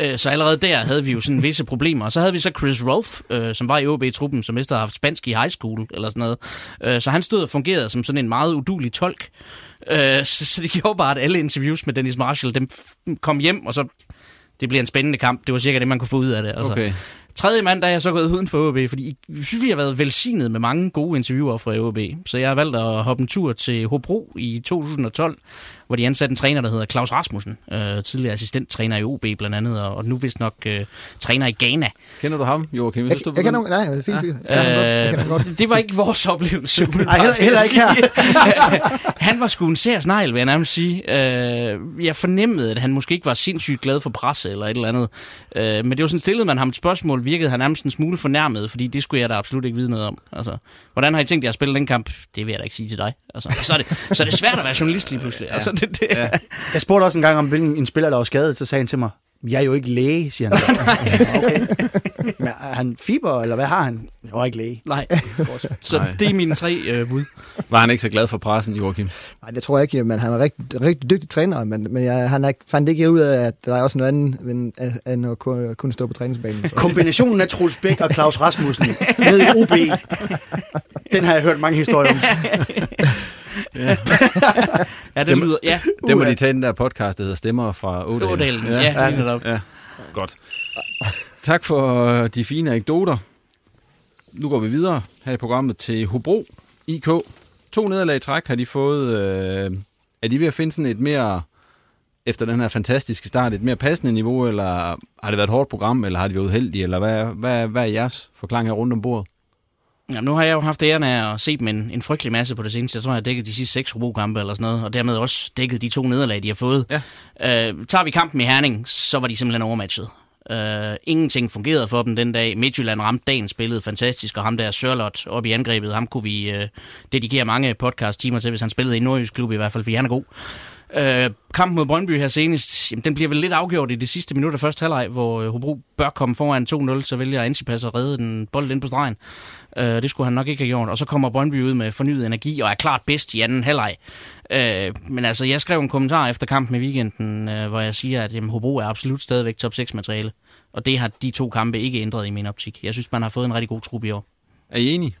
Øh, Så allerede der havde vi jo sådan visse problemer. Og så havde vi så Chris Rolfe, øh, som var i OB-truppen, som mest har haft spansk i high school eller sådan noget. Øh, Så han stod og fungerede som sådan en meget udulig tolk. Øh, Så, så det gjorde bare, at alle interviews med Dennis Marshall, dem kom hjem, og så det bliver en spændende kamp. Det var cirka det, man kunne få ud af det. Altså. Okay. Tredje mand, der er jeg så gået uden for OB, fordi jeg synes, vi har været velsignet med mange gode interviewer fra OB. Så jeg har valgt at hoppe en tur til Hobro i 2012, hvor de ansatte en træner, der hedder Claus Rasmussen, øh, tidligere assistenttræner i OB blandt andet, og, og nu vist nok øh, træner i Ghana. Kender du ham, Joachim? Jeg, du jeg kan nok, nej, jeg fint fyr. Jeg kan ham godt. Jeg. Øh, det var ikke vores oplevelse. umiddelbart, heller- heller ikke jeg sige. han var sgu en sær snegl, vil jeg nærmest sige. Øh, jeg fornemmede, at han måske ikke var sindssygt glad for presse eller et eller andet. Øh, men det var sådan, stillede man ham et spørgsmål, virkede han nærmest en smule fornærmet, fordi det skulle jeg da absolut ikke vide noget om. Altså, hvordan har I tænkt jer at spille den kamp? Det vil jeg da ikke sige til dig. Altså, så, er det, så er det svært at være journalist lige pludselig. Altså, det, det, ja. Jeg spurgte også en gang om, hvilken en spiller, der var skadet, så sagde han til mig, jeg er jo ikke læge, siger han. så. okay. Men er han fiber, eller hvad har han? Jeg var ikke læge. Nej. Så Nej. det er mine tre øh, bud. Var han ikke så glad for pressen, Joachim? Nej, det tror jeg ikke, men han er rigtig, rigtig dygtig træner, men, men jeg, han er, fandt ikke ud af, at der er også noget andet end, end at kunne, kunne stå på træningsbanen. Så. Kombinationen af Troels Bæk og Claus Rasmussen nede i OB, den har jeg hørt mange historier om. Ja, det lyder... Ja, Det må de tage den der podcast, der hedder Stemmer fra Ådalen. Ådalen. Ja, ja lige netop. Ja, godt. Tak for øh, de fine anekdoter. Nu går vi videre her i programmet til Hobro IK. To nederlag i træk har de fået. Øh, er de ved at finde sådan et mere, efter den her fantastiske start, et mere passende niveau, eller har det været et hårdt program, eller har de været uheldige, eller hvad, hvad, hvad er jeres forklaring her rundt om bordet? Jamen, nu har jeg jo haft æren af at se dem en, en frygtelig masse på det seneste. Jeg tror, jeg har dækket de sidste seks Hobro-kampe eller sådan noget, og dermed også dækket de to nederlag, de har fået. Ja. Øh, tager vi kampen i Herning, så var de simpelthen overmatchet. Øh, ingenting fungerede for dem den dag. Midtjylland ramte dagen, spillede fantastisk, og ham der Sørlot op i angrebet, ham kunne vi øh, dedikere mange podcast-timer til, hvis han spillede i en nordjysk klub i hvert fald, fordi han er god. Øh, kampen mod Brøndby her senest, jamen, den bliver vel lidt afgjort i det sidste minut af første halvleg, hvor øh, Hobro bør komme foran 2-0, så vælger Antipas at redde den bold ind på stregen. Øh, det skulle han nok ikke have gjort. Og så kommer Brøndby ud med fornyet energi og er klart bedst i anden halvleg. Øh, men altså, jeg skrev en kommentar efter kampen i weekenden, øh, hvor jeg siger, at jamen, Hobro er absolut stadigvæk top 6 materiale. Og det har de to kampe ikke ændret i min optik. Jeg synes, man har fået en rigtig god trup i år. Er I enige?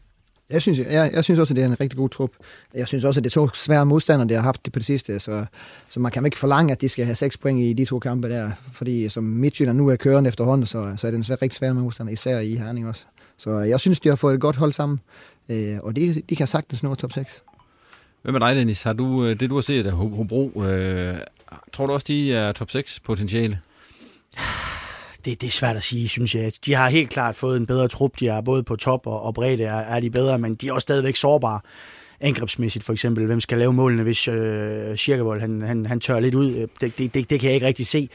Jeg synes, jeg, jeg synes også, at det er en rigtig god trup. Jeg synes også, at det er to svære modstandere, de har haft det på det sidste, så, så man kan ikke forlange, at de skal have seks point i de to kampe der, fordi som Midtjylland nu er kørende efterhånden, så, så er det en svær, rigtig svær modstander, især i Herning også. Så jeg synes, de har fået et godt hold sammen, øh, og de, de kan sagtens nå top 6. Hvad med dig, Dennis? Har du, øh, det, du har set af Hobro, øh, tror du også, de er top 6 potentiale? Det, det er svært at sige, synes jeg. De har helt klart fået en bedre trup. De er både på top og, og bredde er, er de bedre, men de er også stadigvæk sårbare. Angrebsmæssigt for eksempel. Hvem skal lave målene, hvis øh, Kirkevold han, han, han tør lidt ud? Øh, det, det, det, det kan jeg ikke rigtig se.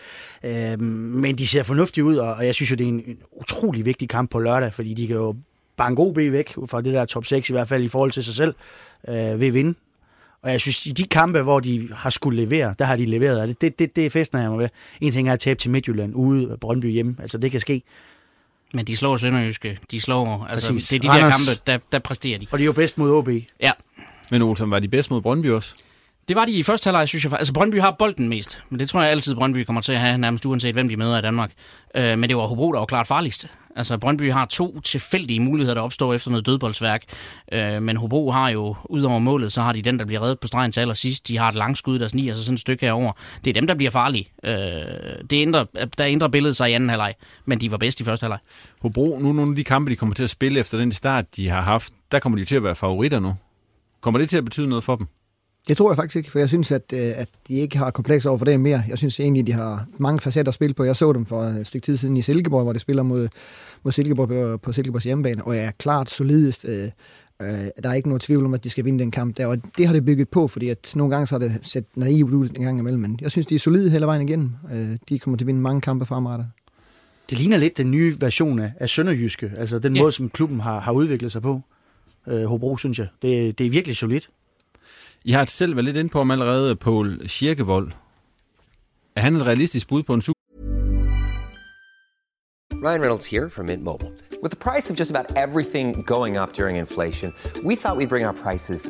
Øh, men de ser fornuftige ud, og, og jeg synes jo, det er en, en utrolig vigtig kamp på lørdag, fordi de kan jo banke OB væk fra det der top 6, i hvert fald i forhold til sig selv, øh, ved at vinde. Og jeg synes, i de kampe, hvor de har skulle levere, der har de leveret. Og det, det, det, det er festen, jeg må ved. En ting er at tabe til Midtjylland ude, Brøndby hjemme. Altså, det kan ske. Men de slår Sønderjyske. De slår... Altså, Præcis. det er de der Randers. kampe, der, der præsterer de. Og de er jo bedst mod OB. Ja, Men Olsen, var de bedst mod Brøndby også? Det var de i første halvleg, synes jeg. Altså, Brøndby har bolden mest, men det tror jeg altid, Brøndby kommer til at have, nærmest uanset hvem de møder i Danmark. Øh, men det var Hobro, der var klart farligste. Altså, Brøndby har to tilfældige muligheder, der opstår efter noget dødboldsværk. Øh, men Hobro har jo, udover målet, så har de den, der bliver reddet på stregen til allersidst. De har et langt skud, der sniger sig sådan et stykke herover. Det er dem, der bliver farlige. Øh, det ændrer, der ændrer billedet sig i anden halvleg, men de var bedst i første halvleg. Hobro, nu nogle af de kampe, de kommer til at spille efter den start, de har haft, der kommer de til at være favoritter nu. Kommer det til at betyde noget for dem? Det tror jeg faktisk ikke, for jeg synes, at, øh, at de ikke har kompleks over for det mere. Jeg synes egentlig, de har mange facetter at spille på. Jeg så dem for et stykke tid siden i Silkeborg, hvor de spiller mod, mod Silkeborg på, på Silkeborgs hjemmebane, og er klart solidest. Øh, øh, der er ikke nogen tvivl om, at de skal vinde den kamp der, og det har det bygget på, fordi at nogle gange så har det set naivt ud en gang imellem, men jeg synes, de er solide hele vejen igennem. Øh, de kommer til at vinde mange kampe fremrettet. Det ligner lidt den nye version af, af Sønderjyske, altså den Ja. måde, som klubben har, har udviklet sig på. Øh, Hobro, synes jeg. Det, det er virkelig solidt. I har selv været lidt inde på ham allerede, Paul Kirkevold. Er han et realistisk bud på en super? Ryan Reynolds here from Mint Mobile. With the price of just about everything going up during inflation, we thought we'd bring our prices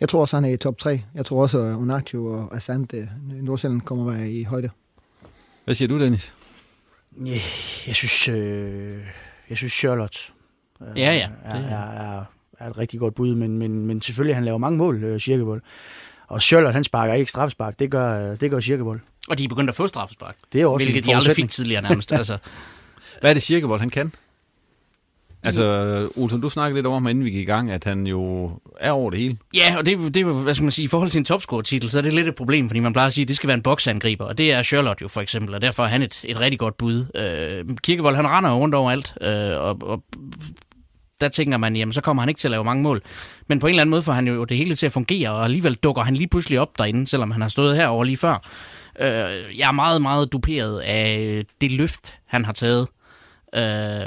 Jeg tror også, han er i top 3. Jeg tror også, at Onatio og Asante Nordsjælland kommer at være i højde. Hvad siger du, Dennis? Yeah, jeg synes, øh, jeg synes Charlotte øh, Ja, ja, er, det- er, er, er et rigtig godt bud, men, men, men selvfølgelig, han laver mange mål, øh, Schirkevold. Og Charlotte, han sparker ikke straffespark, det gør, øh, det gør Schirkevold. og de er begyndt at få straffespark. Det er også Hvilket de aldrig fik tidligere nærmest. altså, Hvad er det Schirkevold, han kan? Altså, Olsen, du snakkede lidt om ham, inden vi gik i gang, at han jo er over det hele. ja, og det, det er hvad skal man sige, i forhold til en topscore-titel, så er det lidt et problem, fordi man plejer at sige, at det skal være en boksangriber, og det er Charlotte jo for eksempel, og derfor er han et, et rigtig godt bud. Øh, Kirkevold, han render rundt rundt overalt, øh, og, og der tænker man, jamen så kommer han ikke til at lave mange mål. Men på en eller anden måde får han jo det hele til at fungere, og alligevel dukker han lige pludselig op derinde, selvom han har stået herover lige før. Øh, jeg er meget, meget duperet af det løft, han har taget. Øh,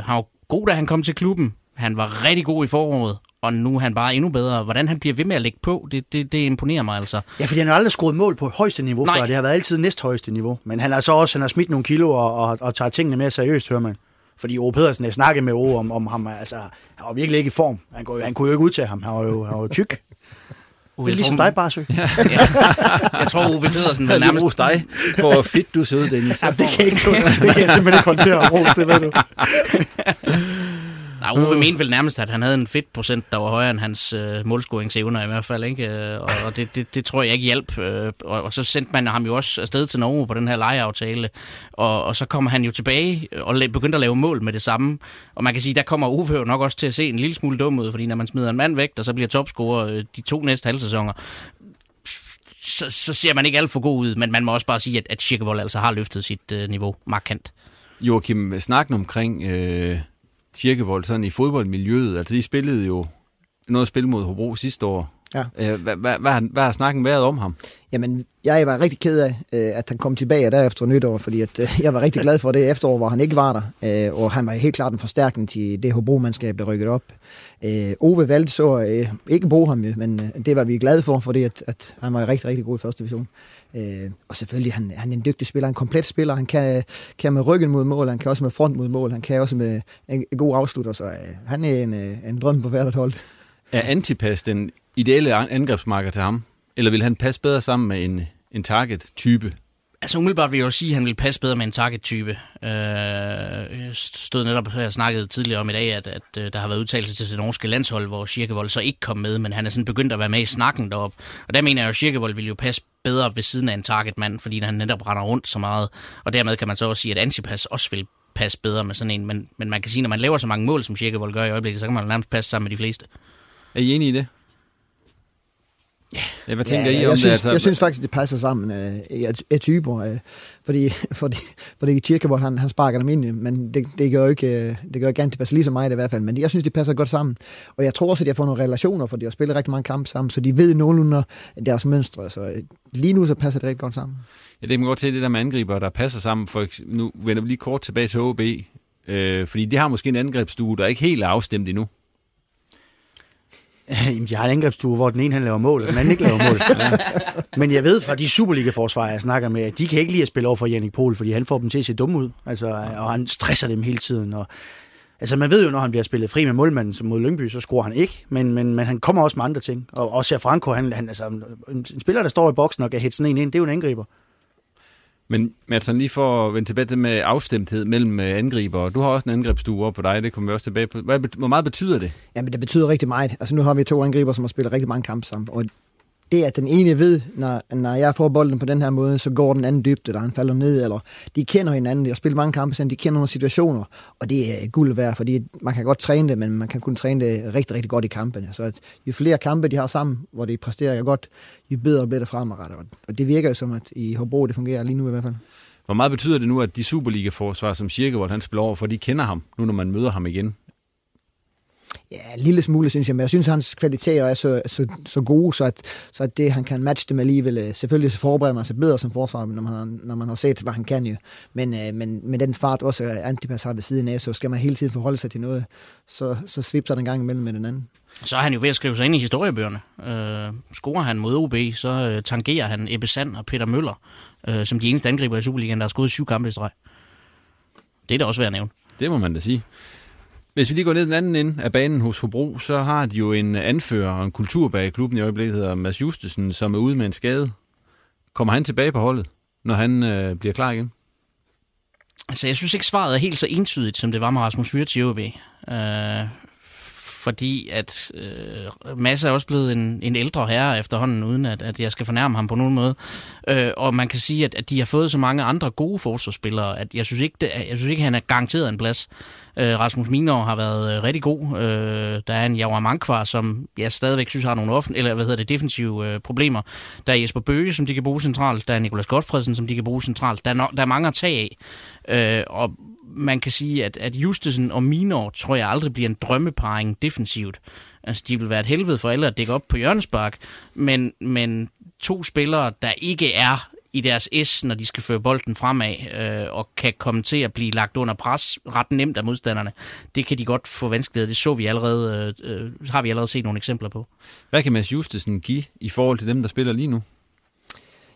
har jo god, da han kom til klubben. Han var rigtig god i foråret, og nu er han bare endnu bedre. Hvordan han bliver ved med at lægge på, det, det, det imponerer mig altså. Ja, fordi han har aldrig scoret mål på højeste niveau Nej. før. Det har været altid næsthøjeste niveau. Men han har så også han har smidt nogle kilo og, og, og tager tingene mere seriøst, hører man. Fordi Ove Pedersen, jeg snakkede med Ove om, om ham, altså, han var virkelig ikke i form. Han, kunne, han kunne jo ikke udtage ham. Han var jo, han var jo tyk. Er ligesom dig, Barsø. Ja. Jeg tror, Uwe Pedersen vil nærmest... rose dig for hvor fedt du så ud, Dennis. Jamen, det kan jeg ikke tåle. Det kan jeg simpelthen ikke håndtere, Ros, det ved du. Nej, Uwe mente vel nærmest, at han havde en fedtprocent, der var højere end hans øh, målscoringsevner i hvert fald. Ikke? Øh, Og, og det, det, det tror jeg ikke hjalp. Øh, Og, og så sendte man ham jo også afsted til Norge på den her lejeaftale. Og, og så kommer han jo tilbage og la- begyndte at lave mål med det samme. Og man kan sige, der kommer Uwe jo nok også til at se en lille smule dum ud, fordi når man smider en mand væk, der så bliver topscorer øh, de to næste halvsæsoner, så, så ser man ikke alt for god ud, men man må også bare sige, at, at Schirkevold altså har løftet sit øh, niveau markant. Joachim, snakken omkring øh, Kirkevold sådan i fodboldmiljøet, altså de spillede jo noget at spille mod Hobro sidste år. Ja. Øh, hvad, hvad, hvad, har- hvad har snakken været om ham? Jamen, jeg var rigtig ked af, øh, at han kom tilbage der efter nytår, fordi at, øh, jeg var rigtig glad for det efterår, hvor han ikke var der. Og han var helt klart en forstærkning til det Hobro-mandskab, der rykkede op. Ove valgte så ikke bruge ham, men det var vi glade for, fordi at, at han var rigtig, rigtig god i første division. Øh, og selvfølgelig, han, han er en dygtig spiller, en komplet spiller. Han kan, kan med ryggen mod mål, han kan også med front mod mål, han kan også med en, en god afslutter, så øh, han er en, øh, en drøm på hvert hold. Er Antipas den ideelle angrebsmarker til ham? Eller vil han passe bedre sammen med en, en target-type? Altså umiddelbart vil jeg jo sige, at han vil passe bedre med en target-type. Øh, jeg stod netop her og snakkede tidligere om i dag, at, at øh, der har været udtalelser til det norske landshold, hvor Kirkevold så ikke kom med, men han er sådan begyndt at være med i snakken derop. Og der mener jeg jo, at Kirkevold vil jo passe bedre ved siden af en targetmand, fordi han netop render rundt så meget. Og dermed kan man så også sige, at Antipas også vil passe bedre med sådan en. Men, men man kan sige, at når man laver så mange mål, som Kirkevold gør i øjeblikket, så kan man nærmest passe sammen med de fleste. Er I enige i det? Ja. Hvad tænker I om jeg det? synes, Altså, jeg synes faktisk, det passer sammen øh, af, af typer. Øh, fordi, fordi, fordi Kirkevold, han, han sparker dem ind, men det, det gør ikke, øh, det gør ikke Antipas lige så meget i hvert fald. Men jeg synes, det passer godt sammen. Og jeg tror også, at jeg får nogle relationer, for de har spillet rigtig mange kampe sammen, så de ved nogenlunde deres mønstre. Så øh, lige nu så passer det rigtig godt sammen. Ja, det kan godt se, det der med angriber, der passer sammen. For, nu vender vi lige kort tilbage til OB. Øh, fordi de har måske en angrebsstue, der ikke helt er afstemt endnu. Jamen, de har en angrebsstue, hvor den ene han laver mål, og den anden ikke laver mål. ja. Men jeg ved fra de Superliga-forsvarer, jeg snakker med, at de kan ikke lide at spille over for Jannik Pohl, fordi han får dem til at se dumme ud. Altså, og han stresser dem hele tiden. Og, Altså, man ved jo, når han bliver spillet fri med målmanden som mod Lyngby, så scorer han ikke, men, men, men han kommer også med andre ting. Og også Franco, han, han, altså, en, en spiller, der står i boksen og kan hætte sådan en ind, det er jo en angriber. Men Madsen, lige for at vende tilbage til med afstemthed mellem øh, angriber, du har også en angrebsstue op på dig, det kommer vi også tilbage på. Hvad, hvor meget betyder det? Jamen, det betyder rigtig meget. Altså, nu har vi to angriber, som har spillet rigtig mange kampe sammen, og det, at den ene ved, når, når jeg får bolden på den her måde, så går den anden dybt, eller han falder ned, eller de kender hinanden, de har spillet mange kampe så de kender nogle situationer, og det er guld værd, fordi man kan godt træne det, men man kan kun træne det rigtig, rigtig godt i kampene. Så at jo flere kampe de har sammen, hvor de præsterer godt, jo bedre bliver det fremadrettet. Og det virker jo som, at i Hobro det fungerer lige nu i hvert fald. Hvor meget betyder det nu, at de Superliga-forsvar, som Kirkevold han spiller over, for de kender ham, nu når man møder ham igen? Ja, en lille smule, synes jeg, men jeg synes, at hans kvaliteter er så, så, så gode, så at, så at det, han kan matche dem alligevel. Øh, selvfølgelig forbereder man sig bedre som forsvar, når man, har, når man har set, hvad han kan jo. Men, øh, men med den fart også Antipas har ved siden af, så skal man hele tiden forholde sig til noget. Så, så svipser den gang imellem med den anden. Så er han jo ved at skrive sig ind i historiebøgerne. Øh, scorer han mod OB, så øh, tangerer han Ebbe Sand og Peter Møller, øh, som de eneste angriber i Superligaen, der har skudt syv kampe i streg. Det er da også værd at nævne. Det må man da sige. Hvis vi lige går ned den anden ende af banen hos Hobro, så har de jo en anfører og en kultur bag klubben i øjeblikket, hedder Mads Justesen, som er ude med en skade. Kommer han tilbage på holdet, når han øh, bliver klar igen? Altså, jeg synes ikke, svaret er helt så entydigt, som det var med Rasmus Fyrt i OB. Øh, fordi at øh, Mads er også blevet en, en ældre herre efterhånden, uden at, at jeg skal fornærme ham på nogen måde. Øh, og man kan sige, at, at de har fået så mange andre gode forsvarsspillere, at jeg synes ikke, det, jeg synes ikke han er garanteret en plads. Øh, Rasmus Minor har været øh, rigtig god. Øh, der er en Javar Mankvar, som jeg stadigvæk synes har nogle offen, eller hvad hedder det, defensive øh, problemer. Der er Jesper Bøge, som de kan bruge centralt. Der er Nikolas Godfredsen, som de kan bruge centralt. Der er, no, der er mange at tage af. Øh, og man kan sige, at, at Justesen og Minor tror jeg aldrig bliver en drømmeparing defensivt. Altså, de vil være et helvede for alle at dække op på hjørnespark, men, men to spillere, der ikke er i deres S, når de skal føre bolden fremad, øh, og kan komme til at blive lagt under pres ret nemt af modstanderne. Det kan de godt få vanskeligheder. Det så vi allerede, øh, øh har vi allerede set nogle eksempler på. Hvad kan Mads Justesen give i forhold til dem, der spiller lige nu?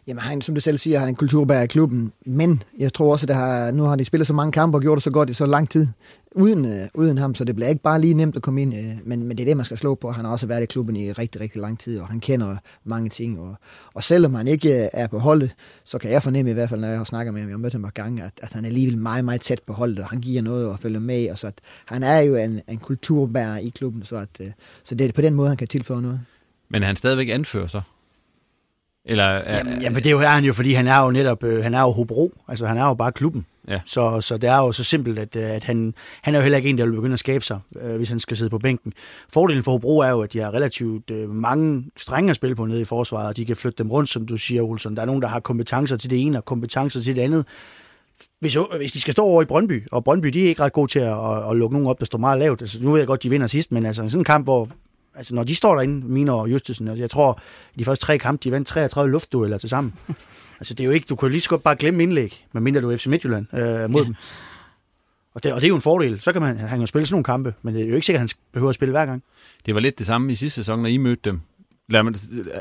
Jamen, han, som du selv siger, han er en kulturbærer i klubben, men jeg tror også, at har, nu har de spillet så mange kampe og gjort det så godt i så lang tid uden, øh, uden ham, så det bliver ikke bare lige nemt at komme ind, øh, men, men det er det, man skal slå på. Han har også været i klubben i rigtig, rigtig lang tid, og han kender mange ting, og, og selvom han ikke øh, er på holdet, så kan jeg fornemme i hvert fald, når jeg har snakket med ham, jeg har mødt ham et par gange, at, at han er alligevel meget, meget tæt på holdet, og han giver noget og følger med, og så at han er jo en, en kulturbærer i klubben, så, at, øh, så det er på den måde, han kan tilføje noget. Men han stadigvæk anfører sig? Eller, er, jamen, jamen, det er jo er han jo, fordi han er jo netop, øh, han er jo Hobro, altså han er jo bare klubben. Ja. Så, så det er jo så simpelt, at, øh, at han, han er jo heller ikke en, der vil begynde at skabe sig, øh, hvis han skal sidde på bænken. Fordelen for Hobro er jo, at de har relativt øh, mange strenge at spille på nede i forsvaret, og de kan flytte dem rundt, som du siger, Olsen. Der er nogen, der har kompetencer til det ene og kompetencer til det andet. Hvis, hvis de skal stå over i Brøndby, og Brøndby de er ikke ret gode til at, at, at lukke nogen op, der står meget lavt. Altså, nu ved jeg godt, de vinder sidst, men altså sådan en kamp, hvor altså når de står derinde, Mine og Justesen, altså jeg tror, de første tre kampe, de vandt 33 luftdueller til sammen. altså det er jo ikke, du kan lige så godt bare glemme indlæg, medmindre du er FC Midtjylland øh, mod ja. dem. Og det, og det er jo en fordel. Så kan man, han jo spille sådan nogle kampe, men det er jo ikke sikkert, at han behøver at spille hver gang. Det var lidt det samme i sidste sæson, når I mødte dem. Lad man,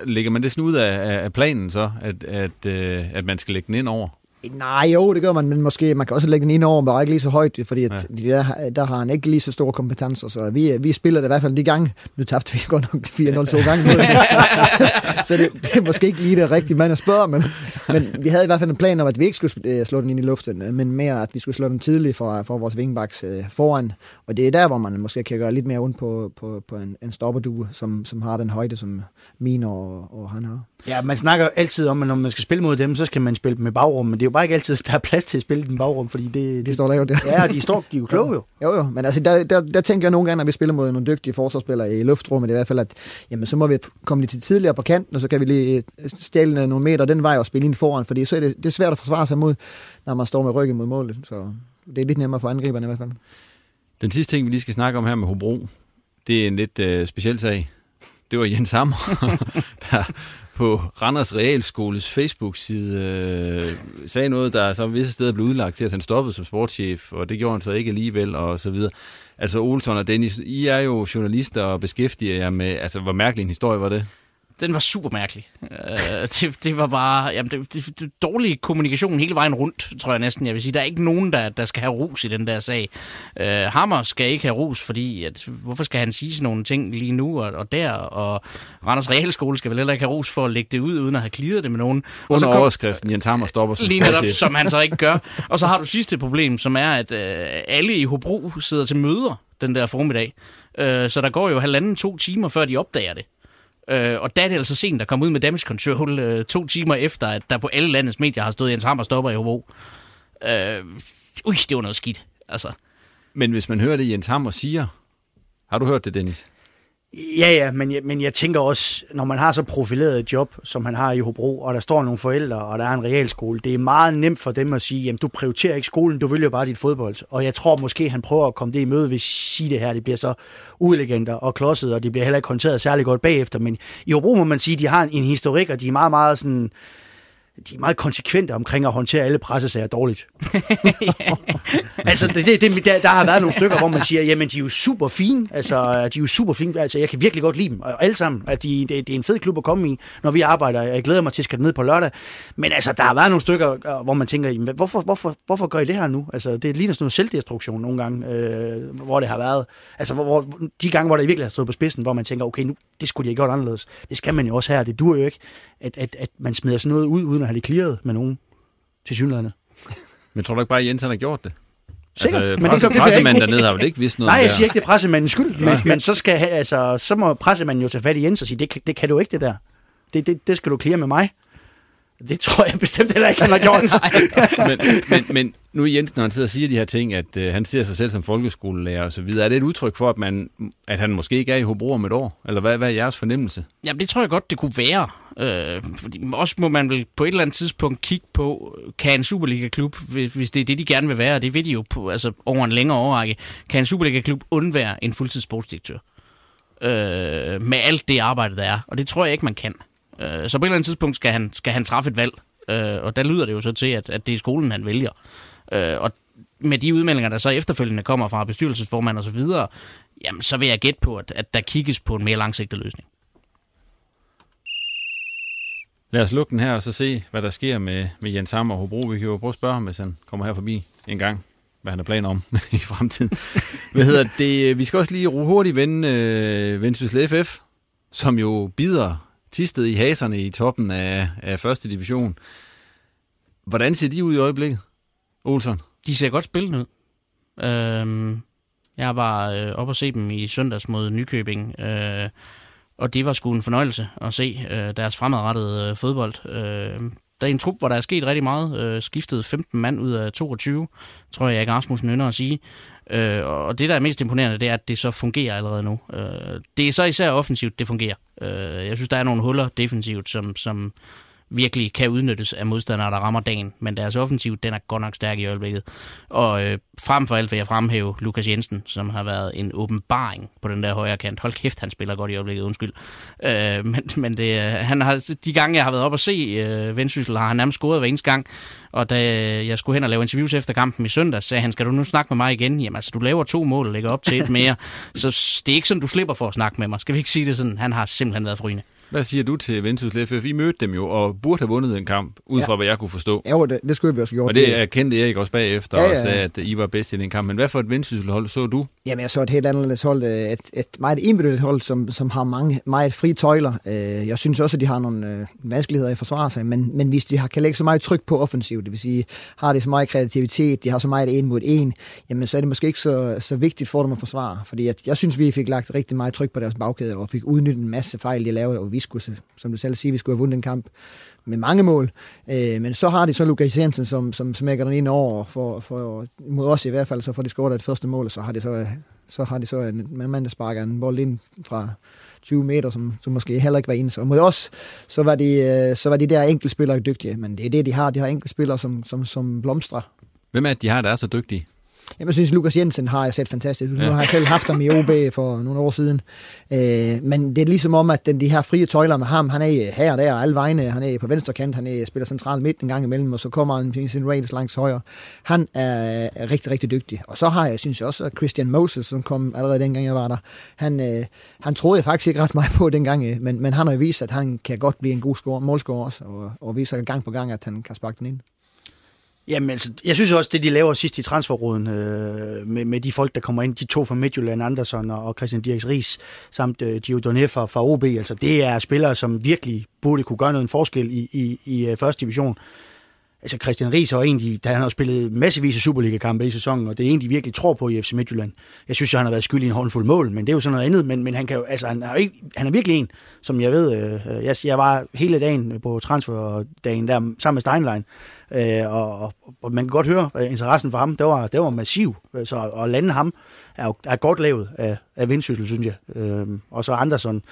lægger man det sådan ud af, af planen så, at, at, øh, at man skal lægge den ind over? Nej, jo, det gør man, men måske man kan også lægge den ind over, men ikke lige så højt, fordi at ja. der, der har han ikke lige så store kompetencer, så vi, vi spiller det i hvert fald de gange. Nu tabte vi godt nok 4-0 to gange. så det, det, er måske ikke lige det rigtige mand at spørge, men, men vi havde i hvert fald en plan om, at vi ikke skulle øh, slå den ind i luften, øh, men mere, at vi skulle slå den tidligt for, for vores vingbaks øh, foran. Og det er der, hvor man måske kan gøre lidt mere ondt på, på, på en, en stopperdue, som, som har den højde, som Mino og, og han har. Ja, man snakker altid om, at når man skal spille mod dem, så skal man spille med bagrum, men det er jo bare ikke altid, der er plads til at spille den bagrum, fordi det... De står lavt, der. Ja, de, står, de er jo kloge jo. Jo, jo, men altså, der, der, der tænker jeg nogle gange, når vi spiller mod nogle dygtige forsvarsspillere i luftrummet, i hvert fald, at jamen, så må vi komme lidt tidligere på kanten, og så kan vi lige stjæle nogle meter den vej og spille ind foran, fordi så er det, det er svært at forsvare sig mod, når man står med ryggen mod målet, så det er lidt nemmere for angriberne i hvert fald. Den sidste ting, vi lige skal snakke om her med Hobro, det er en lidt øh, speciel sag. Det var Jens Hammer, der på Randers Realskoles Facebook-side øh, sagde noget, der så visse steder blev udlagt til, at han stoppede som sportschef, og det gjorde han så ikke alligevel, og så videre. Altså Olsson og Dennis, I er jo journalister og beskæftiger jer med, altså hvor mærkelig en historie var det? Den var super mærkelig. Øh, det, det var bare jamen, det, det, det, dårlig kommunikation hele vejen rundt, tror jeg næsten. Jeg vil sige, der er ikke nogen, der, der skal have ros i den der sag. Øh, Hammer skal ikke have ros, fordi at, hvorfor skal han sige sådan nogle ting lige nu og, og der? Og Randers Realskole skal vel heller ikke have ros for at lægge det ud, uden at have kliret det med nogen. Under og så kom, overskriften, Jens Hammer stopper sig. Lige netop, som han så ikke gør. Og så har du sidste problem, som er, at øh, alle i Hobro sidder til møder den der formiddag. Øh, så der går jo halvanden to timer, før de opdager det. Øh, og der er det altså sent der kom ud med damage control øh, to timer efter, at der på alle landets medier har stået Jens Hammer stopper i Hobro. Øh, ui, det var noget skidt. Altså. Men hvis man hører det, Jens Hammer siger, har du hørt det, Dennis? Ja, ja, men jeg, men jeg tænker også, når man har så profileret et job, som han har i Hobro, og der står nogle forældre, og der er en realskole, det er meget nemt for dem at sige, jamen du prioriterer ikke skolen, du vil jo bare dit fodbold. Og jeg tror måske, han prøver at komme det i møde ved at sige det her, det bliver så uelegant og klodset, og det bliver heller ikke håndteret særlig godt bagefter. Men i Hobro må man sige, de har en, en historik, og de er meget, meget sådan de er meget konsekvente omkring at håndtere alle pressesager dårligt. altså, det, det, det, der, der har været nogle stykker, hvor man siger, jamen, de er jo super fine. Altså, de er jo super fine. Altså, jeg kan virkelig godt lide dem. Og alle sammen. At de, det, det, er en fed klub at komme i, når vi arbejder. Jeg glæder mig til at skal ned på lørdag. Men altså, der har været nogle stykker, hvor man tænker, jamen, hvorfor, hvorfor, hvorfor gør I det her nu? Altså, det ligner sådan noget selvdestruktion nogle gange, øh, hvor det har været. Altså, hvor, hvor, de gange, hvor der virkelig har stået på spidsen, hvor man tænker, okay, nu, det skulle de have gjort anderledes. Det skal man jo også her. Det dur jo ikke, at, at, at man smider sådan noget ud, uden at have det clearet med nogen til synlæderne. Men tror du ikke bare, at Jens har gjort det? Sikkert, altså, men presse, det, det pressemanden dernede har vel ikke vidst noget Nej, jeg siger ikke, det er pressemandens skyld, men, men så, skal, altså, så må pressemanden jo tage fat i Jens og sige, det, det kan du ikke, det der. Det, det, det skal du klare med mig. Det tror jeg bestemt heller ikke, han har gjort. men, men, men nu er Jens, når han sidder og siger de her ting, at øh, han ser sig selv som folkeskolelærer og så videre, er det et udtryk for, at, man, at han måske ikke er i Hobro om et år? Eller hvad, hvad er jeres fornemmelse? Jamen, det tror jeg godt, det kunne være. Øh, fordi også må man vel på et eller andet tidspunkt kigge på, kan en Superliga-klub, hvis det er det, de gerne vil være, og det vil de jo på, altså over en længere overrække, kan en Superliga-klub undvære en fuldtidssportsdirektør? Øh, med alt det arbejde, der er. Og det tror jeg ikke, man kan. Øh, så på et eller andet tidspunkt skal han, skal han træffe et valg. Øh, og der lyder det jo så til, at, at det er skolen, han vælger. Øh, og med de udmeldinger, der så efterfølgende kommer fra bestyrelsesformand og så videre, jamen så vil jeg gætte på, at, at der kigges på en mere langsigtet løsning. Lad os lukke den her og så se, hvad der sker med, med Jens Hammer og Hobro. Vi kan jo prøve at spørge ham, hvis han kommer her forbi en gang, hvad han har planer om i fremtiden. hvad hedder det? Vi skal også lige hurtigt vende øh, Vendsyssel FF, som jo bider Tisted i haserne i toppen af, af første division. Hvordan ser de ud i øjeblikket, Olsen? De ser godt spillet ud. Øhm, jeg var øh, op og se dem i søndags mod Nykøbing, øh, og det var sgu en fornøjelse at se øh, deres fremadrettede øh, fodbold. Øh, der er en trup, hvor der er sket rigtig meget. Øh, skiftet 15 mand ud af 22, tror jeg, ikke Rasmussen ynder at sige. Øh, og det, der er mest imponerende, det er, at det så fungerer allerede nu. Øh, det er så især offensivt, det fungerer. Øh, jeg synes, der er nogle huller defensivt, som, som virkelig kan udnyttes af modstandere, der rammer dagen. Men deres offensiv, den er godt nok stærk i øjeblikket. Og øh, frem for alt vil jeg fremhæve Lukas Jensen, som har været en åbenbaring på den der højre kant. Hold kæft, han spiller godt i øjeblikket, undskyld. Øh, men men det, han har, de gange, jeg har været op og se øh, Vendsyssel, har han nærmest scoret hver eneste gang. Og da jeg skulle hen og lave interviews efter kampen i søndag, sagde han, skal du nu snakke med mig igen? Jamen altså, du laver to mål og lægger op til et mere. så det er ikke sådan, du slipper for at snakke med mig. Skal vi ikke sige det sådan? Han har simpelthen været frygende. Hvad siger du til Vendsyssel FF? I mødte dem jo, og burde have vundet en kamp, ud fra ja. hvad jeg kunne forstå. Ja, det, det skulle vi også gjort. Og det erkendte Erik også bagefter, ja, ja. og sagde, at I var bedst i den kamp. Men hvad for et Vendsyssel-hold så du? Jamen, jeg så et helt andet hold. Øh, et, et meget individuelt hold, som, som har mange, meget fri tøjler. Øh, jeg synes også, at de har nogle øh, vanskeligheder i at forsvare sig, men, men hvis de har, kan lægge så meget tryk på offensivt, det vil sige, har de så meget kreativitet, de har så meget en mod en, jamen så er det måske ikke så, så vigtigt for dem at forsvare. Fordi jeg, jeg synes, vi fik lagt rigtig meget tryk på deres bagkæde, og fik udnyttet en masse fejl, de lavede, og vi skulle, som du selv siger, vi skulle have vundet en kamp med mange mål. Øh, men så har de så Lukas Jensen, som, som smækker den ind over, for, for, mod os i hvert fald, så får de scoret et første mål, og så har de så, så, har de så en mand, der sparker en bold ind fra 20 meter, som, som måske heller ikke var inde. Så mod os, så var de, øh, så var de der enkeltspillere dygtige, men det er det, de har. De har enkeltspillere, som, som, som blomstrer. Hvem er det, de har, der er så dygtige? Jeg synes, Lukas Jensen har jeg set fantastisk. Nu har jeg selv haft ham i OB for nogle år siden. Øh, men det er ligesom om, at den, de her frie tøjler med ham, han er her og der, alle vegne. Han er på venstre kant, han er, spiller centralt midt en gang imellem, og så kommer han i sin rails langs højre. Han er, rigtig, rigtig dygtig. Og så har jeg, synes jeg også, Christian Moses, som kom allerede dengang jeg var der, han, øh, han troede jeg faktisk ikke ret meget på dengang, øh, men, men han har jo vist, at han kan godt blive en god score, målscorer også, og, og viser gang på gang, at han kan sparke den ind. Jamen, altså, jeg synes også, det de laver sidst i transferråden øh, med, med de folk, der kommer ind, de to fra Midtjylland, Andersson og Christian Dirks Ries, samt øh, Gio Doné fra, fra OB, altså det er spillere, som virkelig burde kunne gøre noget en forskel i, i, i øh, første division. Altså Christian Ries har egentlig, han har spillet massevis af Superliga-kampe i sæsonen, og det er en, de virkelig tror på i FC Midtjylland. Jeg synes, han har været skyldig i en håndfuld mål, men det er jo sådan noget andet. Men, men han, kan jo, altså, han, er ikke, han er virkelig en, som jeg ved, øh, jeg, jeg var hele dagen på transferdagen der sammen med Steinlein, øh, og, og, og, man kan godt høre, at interessen for ham, det var, det var massiv. Så at lande ham er jo er godt lavet af, af Vindsyssel, synes jeg. Øh, og så Andersson,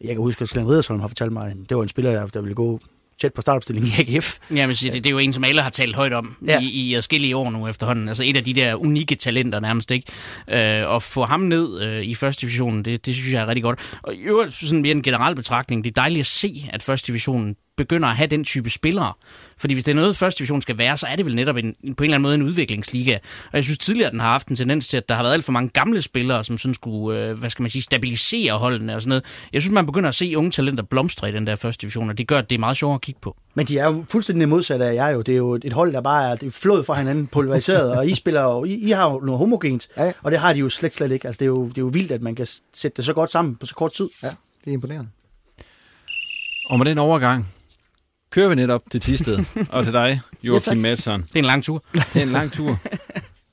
jeg kan huske, at Sven Ridersholm har fortalt mig, at det var en spiller, der, der ville gå tæt på startopstillingen i AGF. Ja, men det, det er jo en, som alle har talt højt om ja. i, i adskillige år nu efterhånden. Altså et af de der unikke talenter nærmest, ikke? Øh, at få ham ned øh, i første divisionen, det, det synes jeg er rigtig godt. Og i øvrigt, sådan mere en generel betragtning, det er dejligt at se, at første divisionen begynder at have den type spillere. Fordi hvis det er noget, første division skal være, så er det vel netop en, på en eller anden måde en udviklingsliga. Og jeg synes tidligere, den har haft en tendens til, at der har været alt for mange gamle spillere, som sådan skulle, øh, hvad skal man sige, stabilisere holdene og sådan noget. Jeg synes, man begynder at se unge talenter blomstre i den der første division, og det gør, at det er meget sjovere at kigge på. Men de er jo fuldstændig modsatte af jer jo. Det er jo et hold, der bare er, det er flået fra hinanden, pulveriseret, og I spiller jo, I, I har jo noget homogent, ja. og det har de jo slet, slet ikke. Altså, det er, jo, det er jo vildt, at man kan sætte det så godt sammen på så kort tid. Ja, det er imponerende. Og med den overgang, kører vi netop til Tisted, og til dig, Joachim Madsen. Det er en lang tur. Det er en lang tur.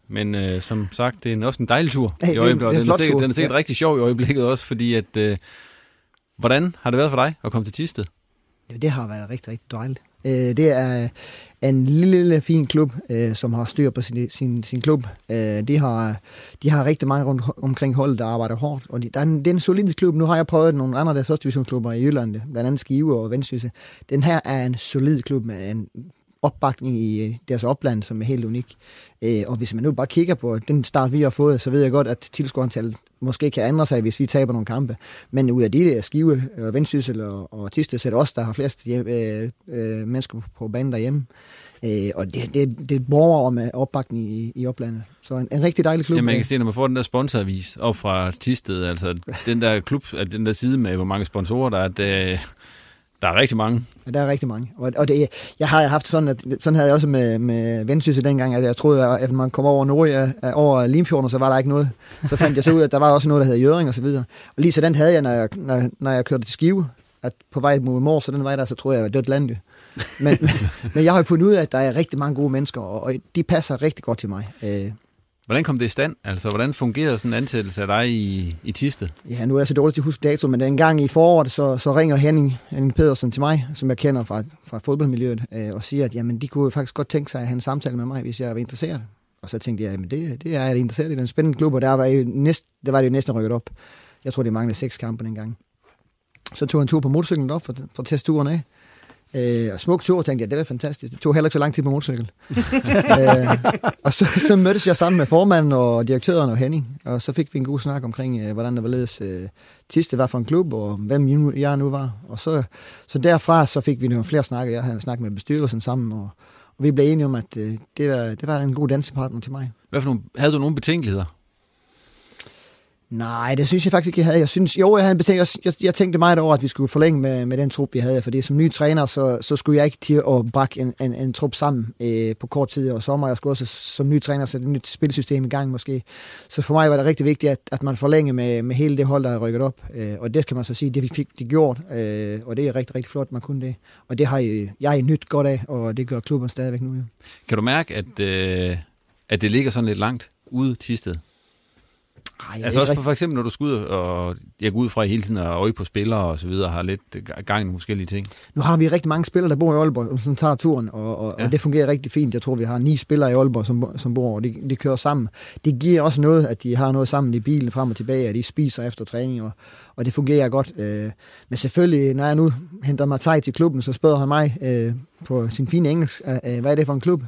Men øh, som sagt, det er også en dejlig tur hey, i øjeblikket. Det er, det er den, er sikkert, tur. den er sikkert ja. rigtig sjov i øjeblikket også, fordi at... Øh, hvordan har det været for dig at komme til Tisted? Ja, det har været rigtig, rigtig dejligt. Øh, det er øh, en lille, lille fin klub, øh, som har styr på sin, sin, sin klub. Øh, de, har, de har rigtig mange rundt omkring holdet, der arbejder hårdt. Og de, der er en, det er en solid klub. Nu har jeg prøvet nogle andre der første divisionsklubber i Jylland, blandt andet Skive og Vendsyssel. Den her er en solid klub med en opbakning i deres opland, som er helt unik. Og hvis man nu bare kigger på den start, vi har fået, så ved jeg godt, at tilskuerantallet måske kan ændre sig, hvis vi taber nogle kampe. Men ud af de der skive, og Vendsyssel og, og Tiste, så er det også der har flest øh, øh, mennesker på banen derhjemme. Øh, og det, det, det borger om opbakning i, i oplandet. Så en, en rigtig dejlig klub. Ja, man kan se, når man får den der sponsoravis op fra Tisted, altså den der klub, den der side med, hvor mange sponsorer der er, det, der er rigtig mange. Ja, der er rigtig mange. Og, og det, jeg har haft sådan, at sådan havde jeg også med, med Vendsyssel dengang, at jeg troede, at når man kom over Norge, over Limfjorden, så var der ikke noget. Så fandt jeg så ud, at der var også noget, der hed Jøring og så videre. Og lige sådan havde jeg, når jeg, når, når jeg kørte til Skive, at på vej mod mor, så den vej der, så troede jeg, at jeg var dødt land. Men, men jeg har jo fundet ud af, at der er rigtig mange gode mennesker, og de passer rigtig godt til mig. Øh, Hvordan kom det i stand? Altså, hvordan fungerede sådan en ansættelse af dig i, i Tiste? Ja, nu er jeg så dårlig til at huske dato, men en gang i foråret, så, så ringer Henning, Henning Pedersen til mig, som jeg kender fra, fra fodboldmiljøet, øh, og siger, at jamen, de kunne faktisk godt tænke sig at have en samtale med mig, hvis jeg var interesseret. Og så tænkte jeg, at det, det er jeg interesseret i. Den spændende klub, og der var, jo næst, der var det jo næsten rykket op. Jeg tror, det manglede seks kampe dengang. Så tog han tur på motorcyklen op for, for at teste turen af. Øh, og smuk tur, tænkte jeg, det var fantastisk. Det tog heller ikke så lang tid på motorcykel. øh, og så, så mødtes jeg sammen med formanden og direktøren og Henning, og så fik vi en god snak omkring, øh, hvordan der var ledes øh, Tiste var for en klub, og hvem jeg nu var. Og så, så derfra så fik vi nogle flere snakke. Jeg havde snakket med bestyrelsen sammen, og, og vi blev enige om, at øh, det, var, det var en god dansepartner til mig. Hvad for nogle, havde du nogle betænkeligheder? Nej, det synes jeg faktisk ikke, jeg havde. Jeg synes, jo, jeg, havde betænkt, jeg, jeg, jeg tænkte meget over, at vi skulle forlænge med, med den trup, vi havde, fordi som ny træner, så, så skulle jeg ikke til at bakke en, en, en trup sammen øh, på kort tid, og sommer jeg skulle også som ny træner sætte et nyt spilsystem i gang måske. Så for mig var det rigtig vigtigt, at, at man forlænger med, med hele det hold, der er rykket op, øh, og det kan man så sige, det vi fik det gjort, øh, og det er rigtig, rigtig flot, man kunne det. Og det har jeg, jeg nyt godt af, og det gør klubben stadigvæk nu. Jo. Kan du mærke, at, øh, at det ligger sådan lidt langt ude Tisted? Ej, altså også for eksempel, når du skal ud og jeg går ud fra hele tiden og øje på spillere og så videre, har lidt gang i forskellige ting. Nu har vi rigtig mange spillere, der bor i Aalborg, som tager turen, og, og, ja. og det fungerer rigtig fint. Jeg tror, vi har ni spillere i Aalborg, som, som bor, og de, de kører sammen. Det giver også noget, at de har noget sammen i bilen frem og tilbage, at de spiser efter træning, og, og det fungerer godt. Øh, men selvfølgelig, når jeg nu henter mig til klubben, så spørger han mig øh, på sin fine engelsk, øh, hvad er det for en klub?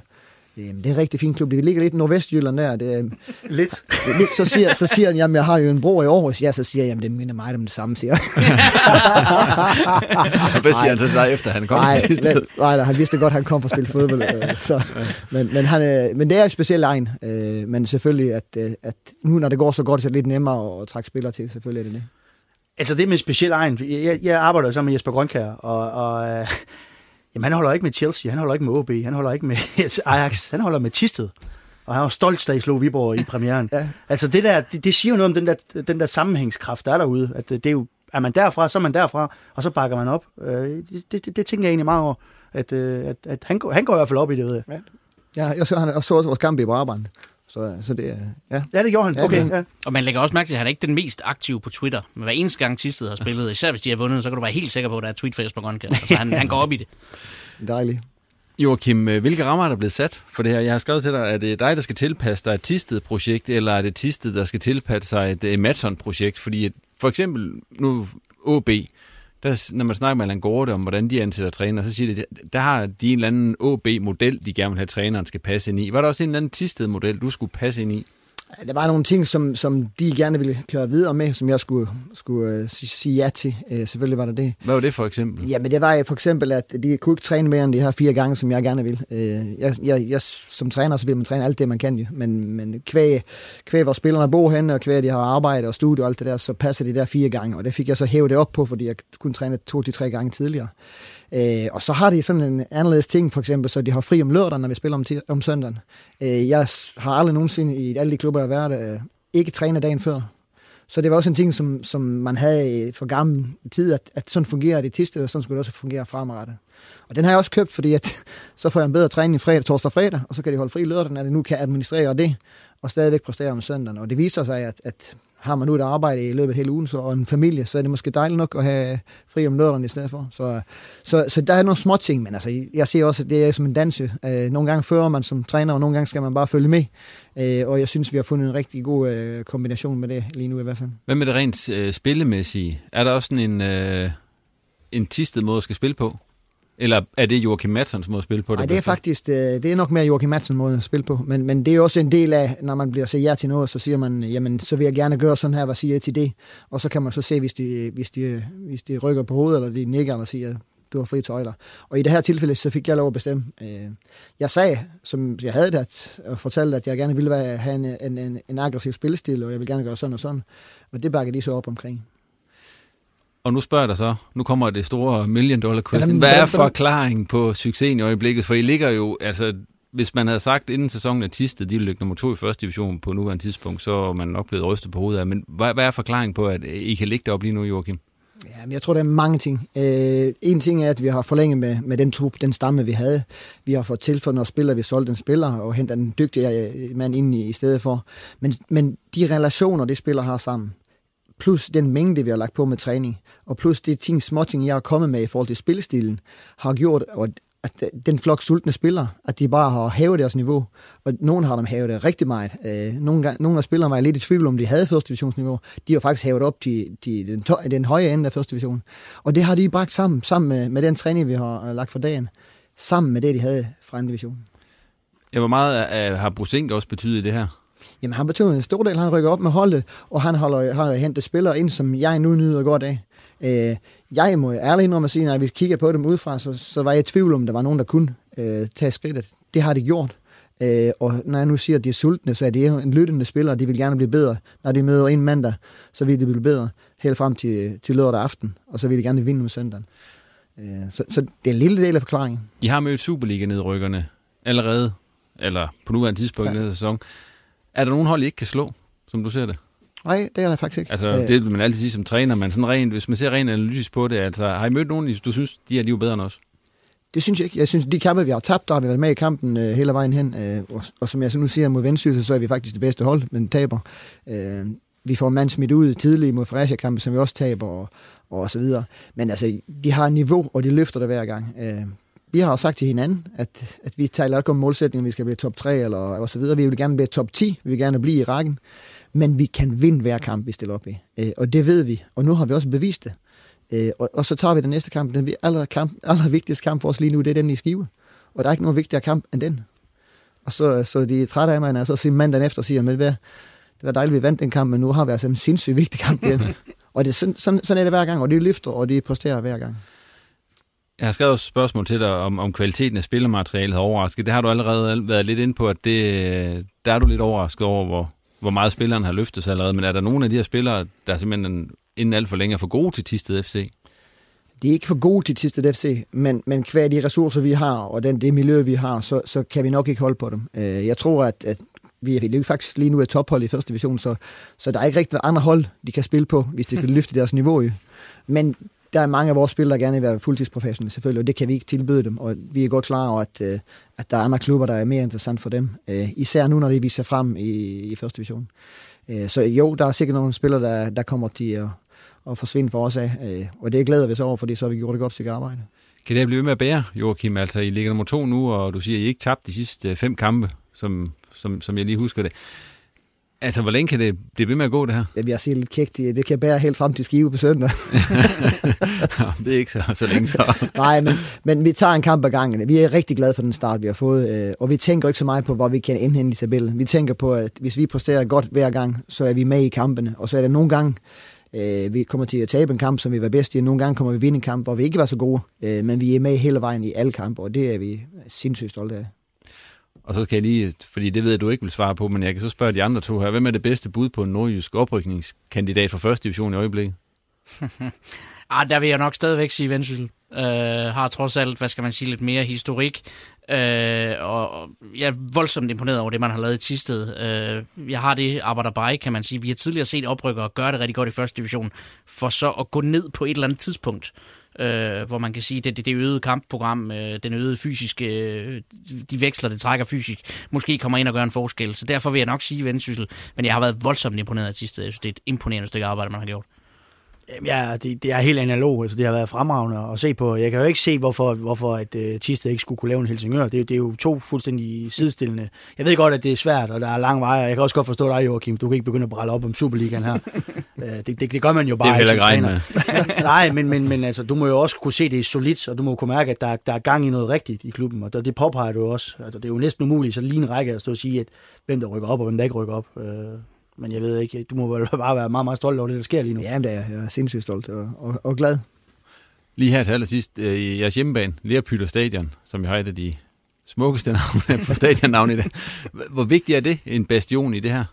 Jamen, det er en rigtig fin klub. Det ligger lidt i Nordvestjylland der. Det Lidt. det lidt, så, siger, så siger han, jamen, jeg har jo en bror i Aarhus. Ja, så siger jeg, jamen, det minder mig om det samme, siger jeg. Hvad siger han så dig efter, han kom nej, til sidst? nej, nej, nej, han vidste godt, at han kom for at spille fodbold. øh, så, men, men, han, øh, men det er en speciel egen. Øh, men selvfølgelig, at, øh, at nu når det går så godt, så er det lidt nemmere at trække spillere til. Selvfølgelig er det det. Altså det med speciel egen. Jeg, jeg arbejder jo sammen med Jesper Grønkær, og, og øh, jamen, han holder ikke med Chelsea, han holder ikke med OB, han holder ikke med Ajax, han holder med Tisted. Og han var stolt, da I slog Viborg i premieren. Ja. Altså det der, det, det siger jo noget om den der, den der sammenhængskraft, der er derude. At det, det er jo, er man derfra, så er man derfra, og så bakker man op. Øh, det, det, det, tænker jeg egentlig meget over. At, øh, at, at han, går, han går i hvert fald op i det, ved jeg. Ja, jeg så, han, jeg så også vores kamp i Brabrand. Så, så det er, ja. Ja, det gjorde han. Ja, Okay, ja. Og man lægger også mærke til, at han er ikke den mest aktive på Twitter. Men hver eneste gang Tisted har spillet, især hvis de har vundet, så kan du være helt sikker på, at der er tweet fra Jesper Grønkjær. Altså, han, han går op i det. Dejligt. Joachim, øh, hvilke rammer er der blevet sat for det her? Jeg har skrevet til dig, er det dig, der skal tilpasse dig et Tisted-projekt, eller er det Tisted, der skal tilpasse sig et uh, Matson-projekt? Fordi for eksempel nu OB, der, når man snakker med Allan Gorte om, hvordan de ansætter træner, så siger de, der har de en eller anden OB-model, de gerne vil have, træneren skal passe ind i. Var der også en eller anden Tisted-model, du skulle passe ind i? Der var nogle ting, som, som de gerne ville køre videre med, som jeg skulle, skulle uh, sige, ja til. Uh, selvfølgelig var der det. Hvad var det for eksempel? Ja, men det var for eksempel, at de kunne ikke træne mere end de her fire gange, som jeg gerne vil. Uh, jeg, jeg, jeg, som træner, så vil man træne alt det, man kan jo. Men, men kvæg, kvæg hvor spillerne bor henne, og kvæg de har arbejde og studie og alt det der, så passer de der fire gange. Og det fik jeg så hævet det op på, fordi jeg kunne træne to til tre gange tidligere. Øh, og så har de sådan en anderledes ting, for eksempel, så de har fri om lørdagen, når vi spiller om, om søndagen. Øh, jeg har aldrig nogensinde i alle de klubber, jeg har været, øh, ikke trænet dagen før. Så det var også en ting, som, som man havde for gammel tid, at, at sådan fungerer det i og sådan skulle det også fungere fremadrettet. Og den har jeg også købt, fordi at, så får jeg en bedre træning fredag, torsdag og fredag, og så kan de holde fri lørdag, når de nu kan administrere det, og stadigvæk præstere om søndagen. Og det viser sig, at, at har man nu et arbejde i løbet af hele ugen, så, og en familie, så er det måske dejligt nok at have fri om lørdagen i stedet for. Så, så, så der er nogle små ting, men altså, jeg ser også, at det er som en dans. Øh, nogle gange fører man som træner, og nogle gange skal man bare følge med. Øh, og jeg synes, vi har fundet en rigtig god øh, kombination med det lige nu i hvert fald. Hvad med det rent øh, spillemæssige? Er der også sådan en, øh, en tistet måde at skal spille på? Eller er det Joachim Madsons måde at spille på? Nej, det er faktisk øh, det er nok mere Joachim Madsen måde at spille på, men, men det er også en del af, når man bliver sagt ja til noget, så siger man, jamen, så vil jeg gerne gøre sådan her, hvad siger jeg til det? Og så kan man så se, hvis de, hvis de, hvis de rykker på hovedet, eller de nikker, eller siger, du har fri tøjler. Og i det her tilfælde, så fik jeg lov at bestemme. Øh, Jeg sagde, som jeg havde det, at, og fortalte, at jeg gerne ville have en, en, en, en aggressiv spillestil, og jeg vil gerne gøre sådan og sådan. Og det bakker de så op omkring. Og nu spørger jeg dig så, nu kommer det store million dollar question. Jamen, Hvad er forklaringen på succesen i øjeblikket? For I ligger jo, altså hvis man havde sagt inden sæsonen, at Tisted, de ville ligge nummer to i første division på nuværende tidspunkt, så var man nok blevet rystet på hovedet af. Men hvad, hvad er forklaringen på, at I kan ligge deroppe lige nu, Joachim? Ja, men jeg tror, der er mange ting. Øh, en ting er, at vi har forlænget med, med den trup, den stamme, vi havde. Vi har fået tilføjet nogle spillere, vi solgte en spiller og hentet en dygtig øh, mand ind i, i stedet for. Men, men de relationer, de spillere har sammen, plus den mængde, vi har lagt på med træning, og plus de ting, små ting, jeg har kommet med i forhold til spillestilen, har gjort, at den flok sultne spillere, at de bare har hævet deres niveau, og nogen har dem hævet det rigtig meget. Øh, nogle, gange, nogle af spillerne var jeg lidt i tvivl om, de havde første divisionsniveau. De har faktisk hævet op til, de, den, den høje ende af første division. Og det har de bragt sammen, sammen med, med den træning, vi har øh, lagt for dagen, sammen med det, de havde fra anden division. Ja, hvor meget er, har Brusink også betydet i det her? Jamen, han betyder en stor del. Han rykker op med holdet, og han holder, har hentet spillere ind, som jeg nu nyder godt af. Øh, jeg må ærligt indrømme at sige, når vi kigger på dem udefra, så, så var jeg i tvivl om, der var nogen, der kunne øh, tage skridtet. Det har de gjort. Øh, og når jeg nu siger, at de er sultne, så er det jo en lyttende spiller, de vil gerne blive bedre. Når de møder en mandag, så vil de blive bedre helt frem til, til lørdag aften, og så vil de gerne vinde med søndagen. Øh, så, så det er en lille del af forklaringen. I har mødt Superliga-nedrykkerne allerede, eller på nuværende tidspunkt ja. i sæson. Er der nogen hold, I ikke kan slå, som du ser det? Nej, det er der faktisk ikke. Altså, Øh, det vil man altid sige som træner, men sådan rent, hvis man ser rent analytisk på det, altså, har I mødt nogen, du synes, de er lige bedre end os? Det synes jeg ikke. Jeg synes, de kampe, vi har tabt, der har vi været med i kampen øh, hele vejen hen. Øh, og, og som jeg så nu siger mod Vendsyssel, så er vi faktisk det bedste hold, men taber. Øh, vi får en mand smidt ud tidligt mod Fredericia-kampen, som vi også taber, og, og så videre. Men altså, de har et niveau, og de løfter det hver gang. Øh, vi har sagt til hinanden, at, at vi taler ikke om målsætningen, vi skal blive top 3 eller og så videre. Vi vil gerne blive top 10, vi vil gerne blive i rækken, men vi kan vinde hver kamp, vi stiller op i. Øh, og det ved vi, og nu har vi også bevist det. Øh, og, og så tager vi den næste kamp. Den vi- aller, kamp, aller vigtigste kamp for os lige nu, det er den i Skive. Og der er ikke nogen vigtigere kamp end den. Og så, så de er trætte af mig, og så siger mandagen efter, siger, men hvad, det var dejligt, vi vandt den kamp, men nu har vi altså en sindssygt vigtig kamp igen. og det, sådan, sådan, sådan er det hver gang, og de løfter, og de præsterer hver gang. Jeg har skrevet et spørgsmål til dig om, om kvaliteten af spillermaterialet har overrasket. Det har du allerede været lidt ind på, at det, der er du lidt overrasket over, hvor, hvor meget spilleren har løftet sig allerede. Men er der nogen af de her spillere, der simpelthen inden alt for længe er for gode til Tisted FC? De er ikke for gode til Tisted FC, men, men hver de ressourcer, vi har, og den, det miljø, vi har, så, så kan vi nok ikke holde på dem. Øh, jeg tror, at, at vi er faktisk lige nu et tophold i første division, så, så der er ikke rigtig andre hold, de kan spille på, hvis de kan løfte deres niveau. Men der er mange af vores spillere, der gerne vil være fuldtidsprofessionelle selvfølgelig, og det kan vi ikke tilbyde dem, og vi er godt klar over, at, øh, at der er andre klubber, der er mere interessant for dem, øh, især nu, når de viser frem i, i første division. Øh, så jo, der er sikkert nogle spillere, der, der kommer til at, at forsvinde for os af, øh, og det glæder vi os over, fordi så har vi gjort et godt stykke arbejde. Kan det blive ved med at bære, Joachim? Altså, I ligger nummer to nu, og du siger, at I ikke tabte de sidste øh, fem kampe, som, som, som jeg lige husker det. Altså, hvor længe kan det blive ved med at gå, det her? Ja, jeg siger lidt kægt, det kan bære helt frem til Skive på søndag. det er ikke så, så længe så. Nej, men, men vi tager en kamp ad gangen. Vi er rigtig glade for den start, vi har fået, øh, og vi tænker ikke så meget på, hvor vi kan indhente i tabellen. Vi tænker på, at hvis vi præsterer godt hver gang, så er vi med i kampene, og så er det nogle gange, øh, vi kommer til at tabe en kamp, som vi var bedst i, nogle gange kommer vi vinde en kamp, hvor vi ikke var så gode, øh, men vi er med hele vejen i alle kampe, og det er vi sindssygt stolte af. Og så kan jeg lige, fordi det ved jeg, du ikke vil svare på, men jeg kan så spørge de andre to her. Hvem er det bedste bud på en nordjysk oprykningskandidat for første division i øjeblikket? ah, der vil jeg nok stadigvæk sige Vendsyssel. Uh, har trods alt, hvad skal man sige, lidt mere historik. Uh, og, jeg er voldsomt imponeret over det, man har lavet i Tisted. Uh, jeg har det arbejder bare kan man sige. Vi har tidligere set oprykkere gøre det rigtig godt i første division, for så at gå ned på et eller andet tidspunkt øh, hvor man kan sige, det, det, det øgede kampprogram, øh, den øgede fysiske, øh, de veksler, det trækker fysisk, måske kommer ind og gør en forskel. Så derfor vil jeg nok sige Vendsyssel, men jeg har været voldsomt imponeret af sidste. Jeg synes, det er et imponerende stykke arbejde, man har gjort. Ja, det, det er helt analog. Altså, det har været fremragende at se på. Jeg kan jo ikke se, hvorfor, hvorfor at, uh, Tisted ikke skulle kunne lave en Helsingør. Det, det er jo to fuldstændig sidestillende. Jeg ved godt, at det er svært, og der er lang vej. Jeg kan også godt forstå dig, Joachim. Du kan ikke begynde at brælle op om Superligaen her. uh, det, det, det, gør man jo bare. Det er heller ikke med. Nej, men, men, men altså, du må jo også kunne se, det er solidt, og du må kunne mærke, at der, der er gang i noget rigtigt i klubben. Og det påpeger du også. Altså, det er jo næsten umuligt, så lige en række at stå og sige, at hvem der rykker op, og hvem der ikke rykker op. Uh, men jeg ved ikke, du må vel bare være meget, meget stolt over det, der sker lige nu. Ja, det er jeg. Er sindssygt stolt og, og, og glad. Lige her til allersidst, øh, i jeres hjemmebane, Lerpytter Stadion, som jeg har et af de smukkeste navne på stadionnavn i det. Hvor vigtigt er det, en bastion i det her?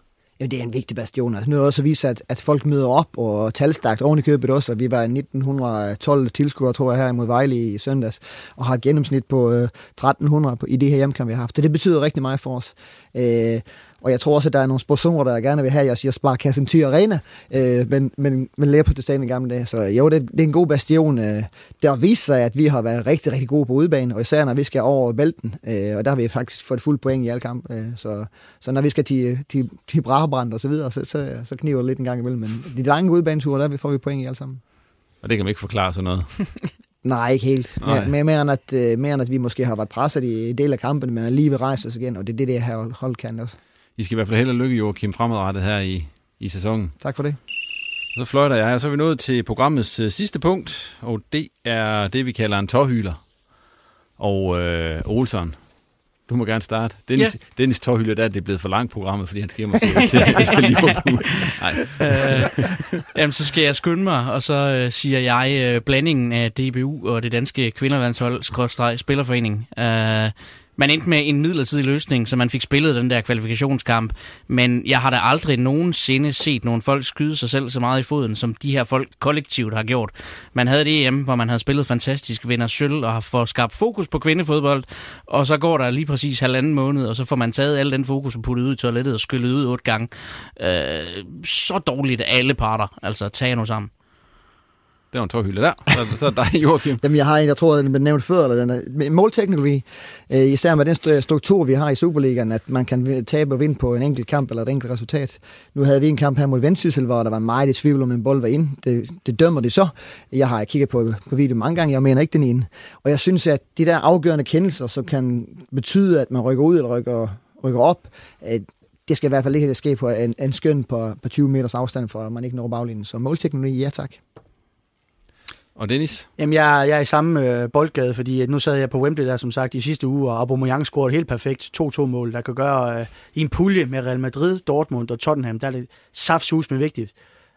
Ja, det er en vigtig bastion. Altså, nu er det også vist, at, at folk møder op og talstagt oven i købet også. Vi var 1912 tilskuere, tror jeg, her mod Vejle i søndags, og har et gennemsnit på øh, 1300 på, i det her hjemkamp, vi har haft. Så det betyder rigtig meget for os. Øh, og jeg tror også, at der er nogle sponsorer, der gerne vil have, jeg siger Sparkassen Thy Arena, øh, men, men, men lærer på det stadig i gamle dage. Så jo, det, det er en god bastion. Øh, det har vist sig, at vi har været rigtig, rigtig gode på udebane, og især når vi skal over Bælten, øh, og der har vi faktisk fået fuld point i alle kampe. Øh, så, så når vi skal til, til, til Brabrand og så videre, så, så, så kniver det lidt en gang imellem. Men de lange udebaneture, der får vi point i alle sammen. Og det kan man ikke forklare sådan noget. Nej, ikke helt. Nej. Mere, mere, end at, øh, mere end at vi måske har været presset i del af kampen, men alligevel rejse os igen, og det er det, det her hold kan også. I skal i hvert fald held og lykke, Joachim, fremadrettet her i, i sæsonen. Tak for det. Så fløjter jeg, og så er vi nået til programmets øh, sidste punkt, og det er det, vi kalder en tårhyler. Og øh, Olsen, du må gerne starte. Dennis, ja. Dennis Tårhylder, der er det blevet for langt programmet, fordi han skal hjem og se, jeg skal lige på Nej. Øh, jamen, så skal jeg skynde mig, og så øh, siger jeg øh, blandingen af DBU og det danske kvinderlandshold, spillerforening. Øh, man endte med en midlertidig løsning, så man fik spillet den der kvalifikationskamp. Men jeg har da aldrig nogensinde set nogen folk skyde sig selv så meget i foden, som de her folk kollektivt har gjort. Man havde det EM, hvor man havde spillet fantastisk, vinder sølv og har fået skabt fokus på kvindefodbold. Og så går der lige præcis halvanden måned, og så får man taget al den fokus og puttet ud i toilettet og skyllet ud otte gange. Øh, så dårligt alle parter. Altså, tag nu sammen. Det var en tårhylde der. Så, så dig, Joachim. Jamen, jeg har en, jeg tror, den blev nævnt før, eller den er, målteknologi, øh, især med den struktur, vi har i Superligaen, at man kan tabe og vinde på en enkelt kamp eller et enkelt resultat. Nu havde vi en kamp her mod Vendsyssel, hvor der var meget i tvivl om en bold var ind. Det, det dømmer det så. Jeg har kigget på, på video mange gange, jeg mener ikke den inde. Og jeg synes, at de der afgørende kendelser, som kan betyde, at man rykker ud eller rykker, rykker op, at det skal i hvert fald ikke ske på en, en skøn på, på 20 meters afstand, for at man ikke når baglinjen. Så målteknologi, ja tak. Og Dennis? Jamen, jeg, jeg er i samme øh, boldgade, fordi øh, nu sad jeg på Wembley der, som sagt, i sidste uge, og Aubameyang scorede helt perfekt 2-2-mål, der kan gøre øh, i en pulje med Real Madrid, Dortmund og Tottenham. Der er det saftsus med vigtigt,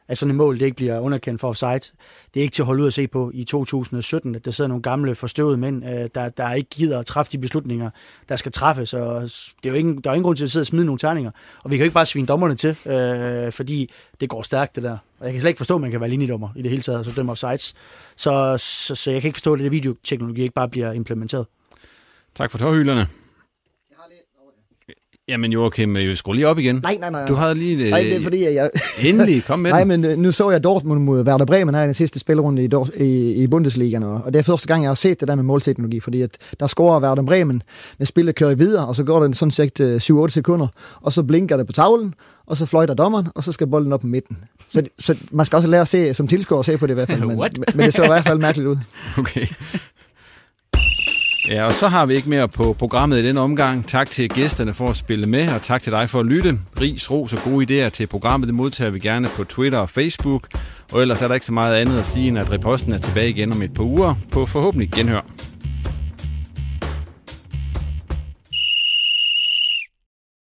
at sådan et mål det ikke bliver underkendt for offside. Det er ikke til at holde ud at se på i 2017, at der sidder nogle gamle forstøvede mænd, øh, der, der ikke gider at træffe de beslutninger, der skal træffes. Og det er jo ingen, der er ingen grund til at sidde og smide nogle terninger. Og vi kan jo ikke bare svine dommerne til, øh, fordi det går stærkt det der. Og jeg kan slet ikke forstå, at man kan være linjedommer i det hele taget, og så dømme offsides. Så, så, så jeg kan ikke forstå, at det videoteknologi ikke bare bliver implementeret. Tak for tårhylderne. Jamen Joachim, vi skruer lige op igen. Nej, nej, nej. Du havde lige... Nej, det er fordi, at jeg... Endelig, kom med Nej, men øh, nu så jeg Dortmund mod Werder Bremen her i den sidste spillerunde i, Dor- i, i Bundesligaen, og og det er første gang, jeg har set det der med målteknologi, fordi at der scorer Werder Bremen, med spillet kører videre, og så går det sådan set øh, 7-8 sekunder, og så blinker det på tavlen, og så fløjter dommeren, og så skal bolden op på midten. Så, så man skal også lære at se, som tilskuer at se på det i hvert fald, men, men, det så i hvert fald mærkeligt ud. Okay. Ja, og så har vi ikke mere på programmet i denne omgang. Tak til gæsterne for at spille med, og tak til dig for at lytte. Ris, ros og gode idéer til programmet, det modtager vi gerne på Twitter og Facebook. Og ellers er der ikke så meget andet at sige, end at reposten er tilbage igen om et par uger på forhåbentlig genhør.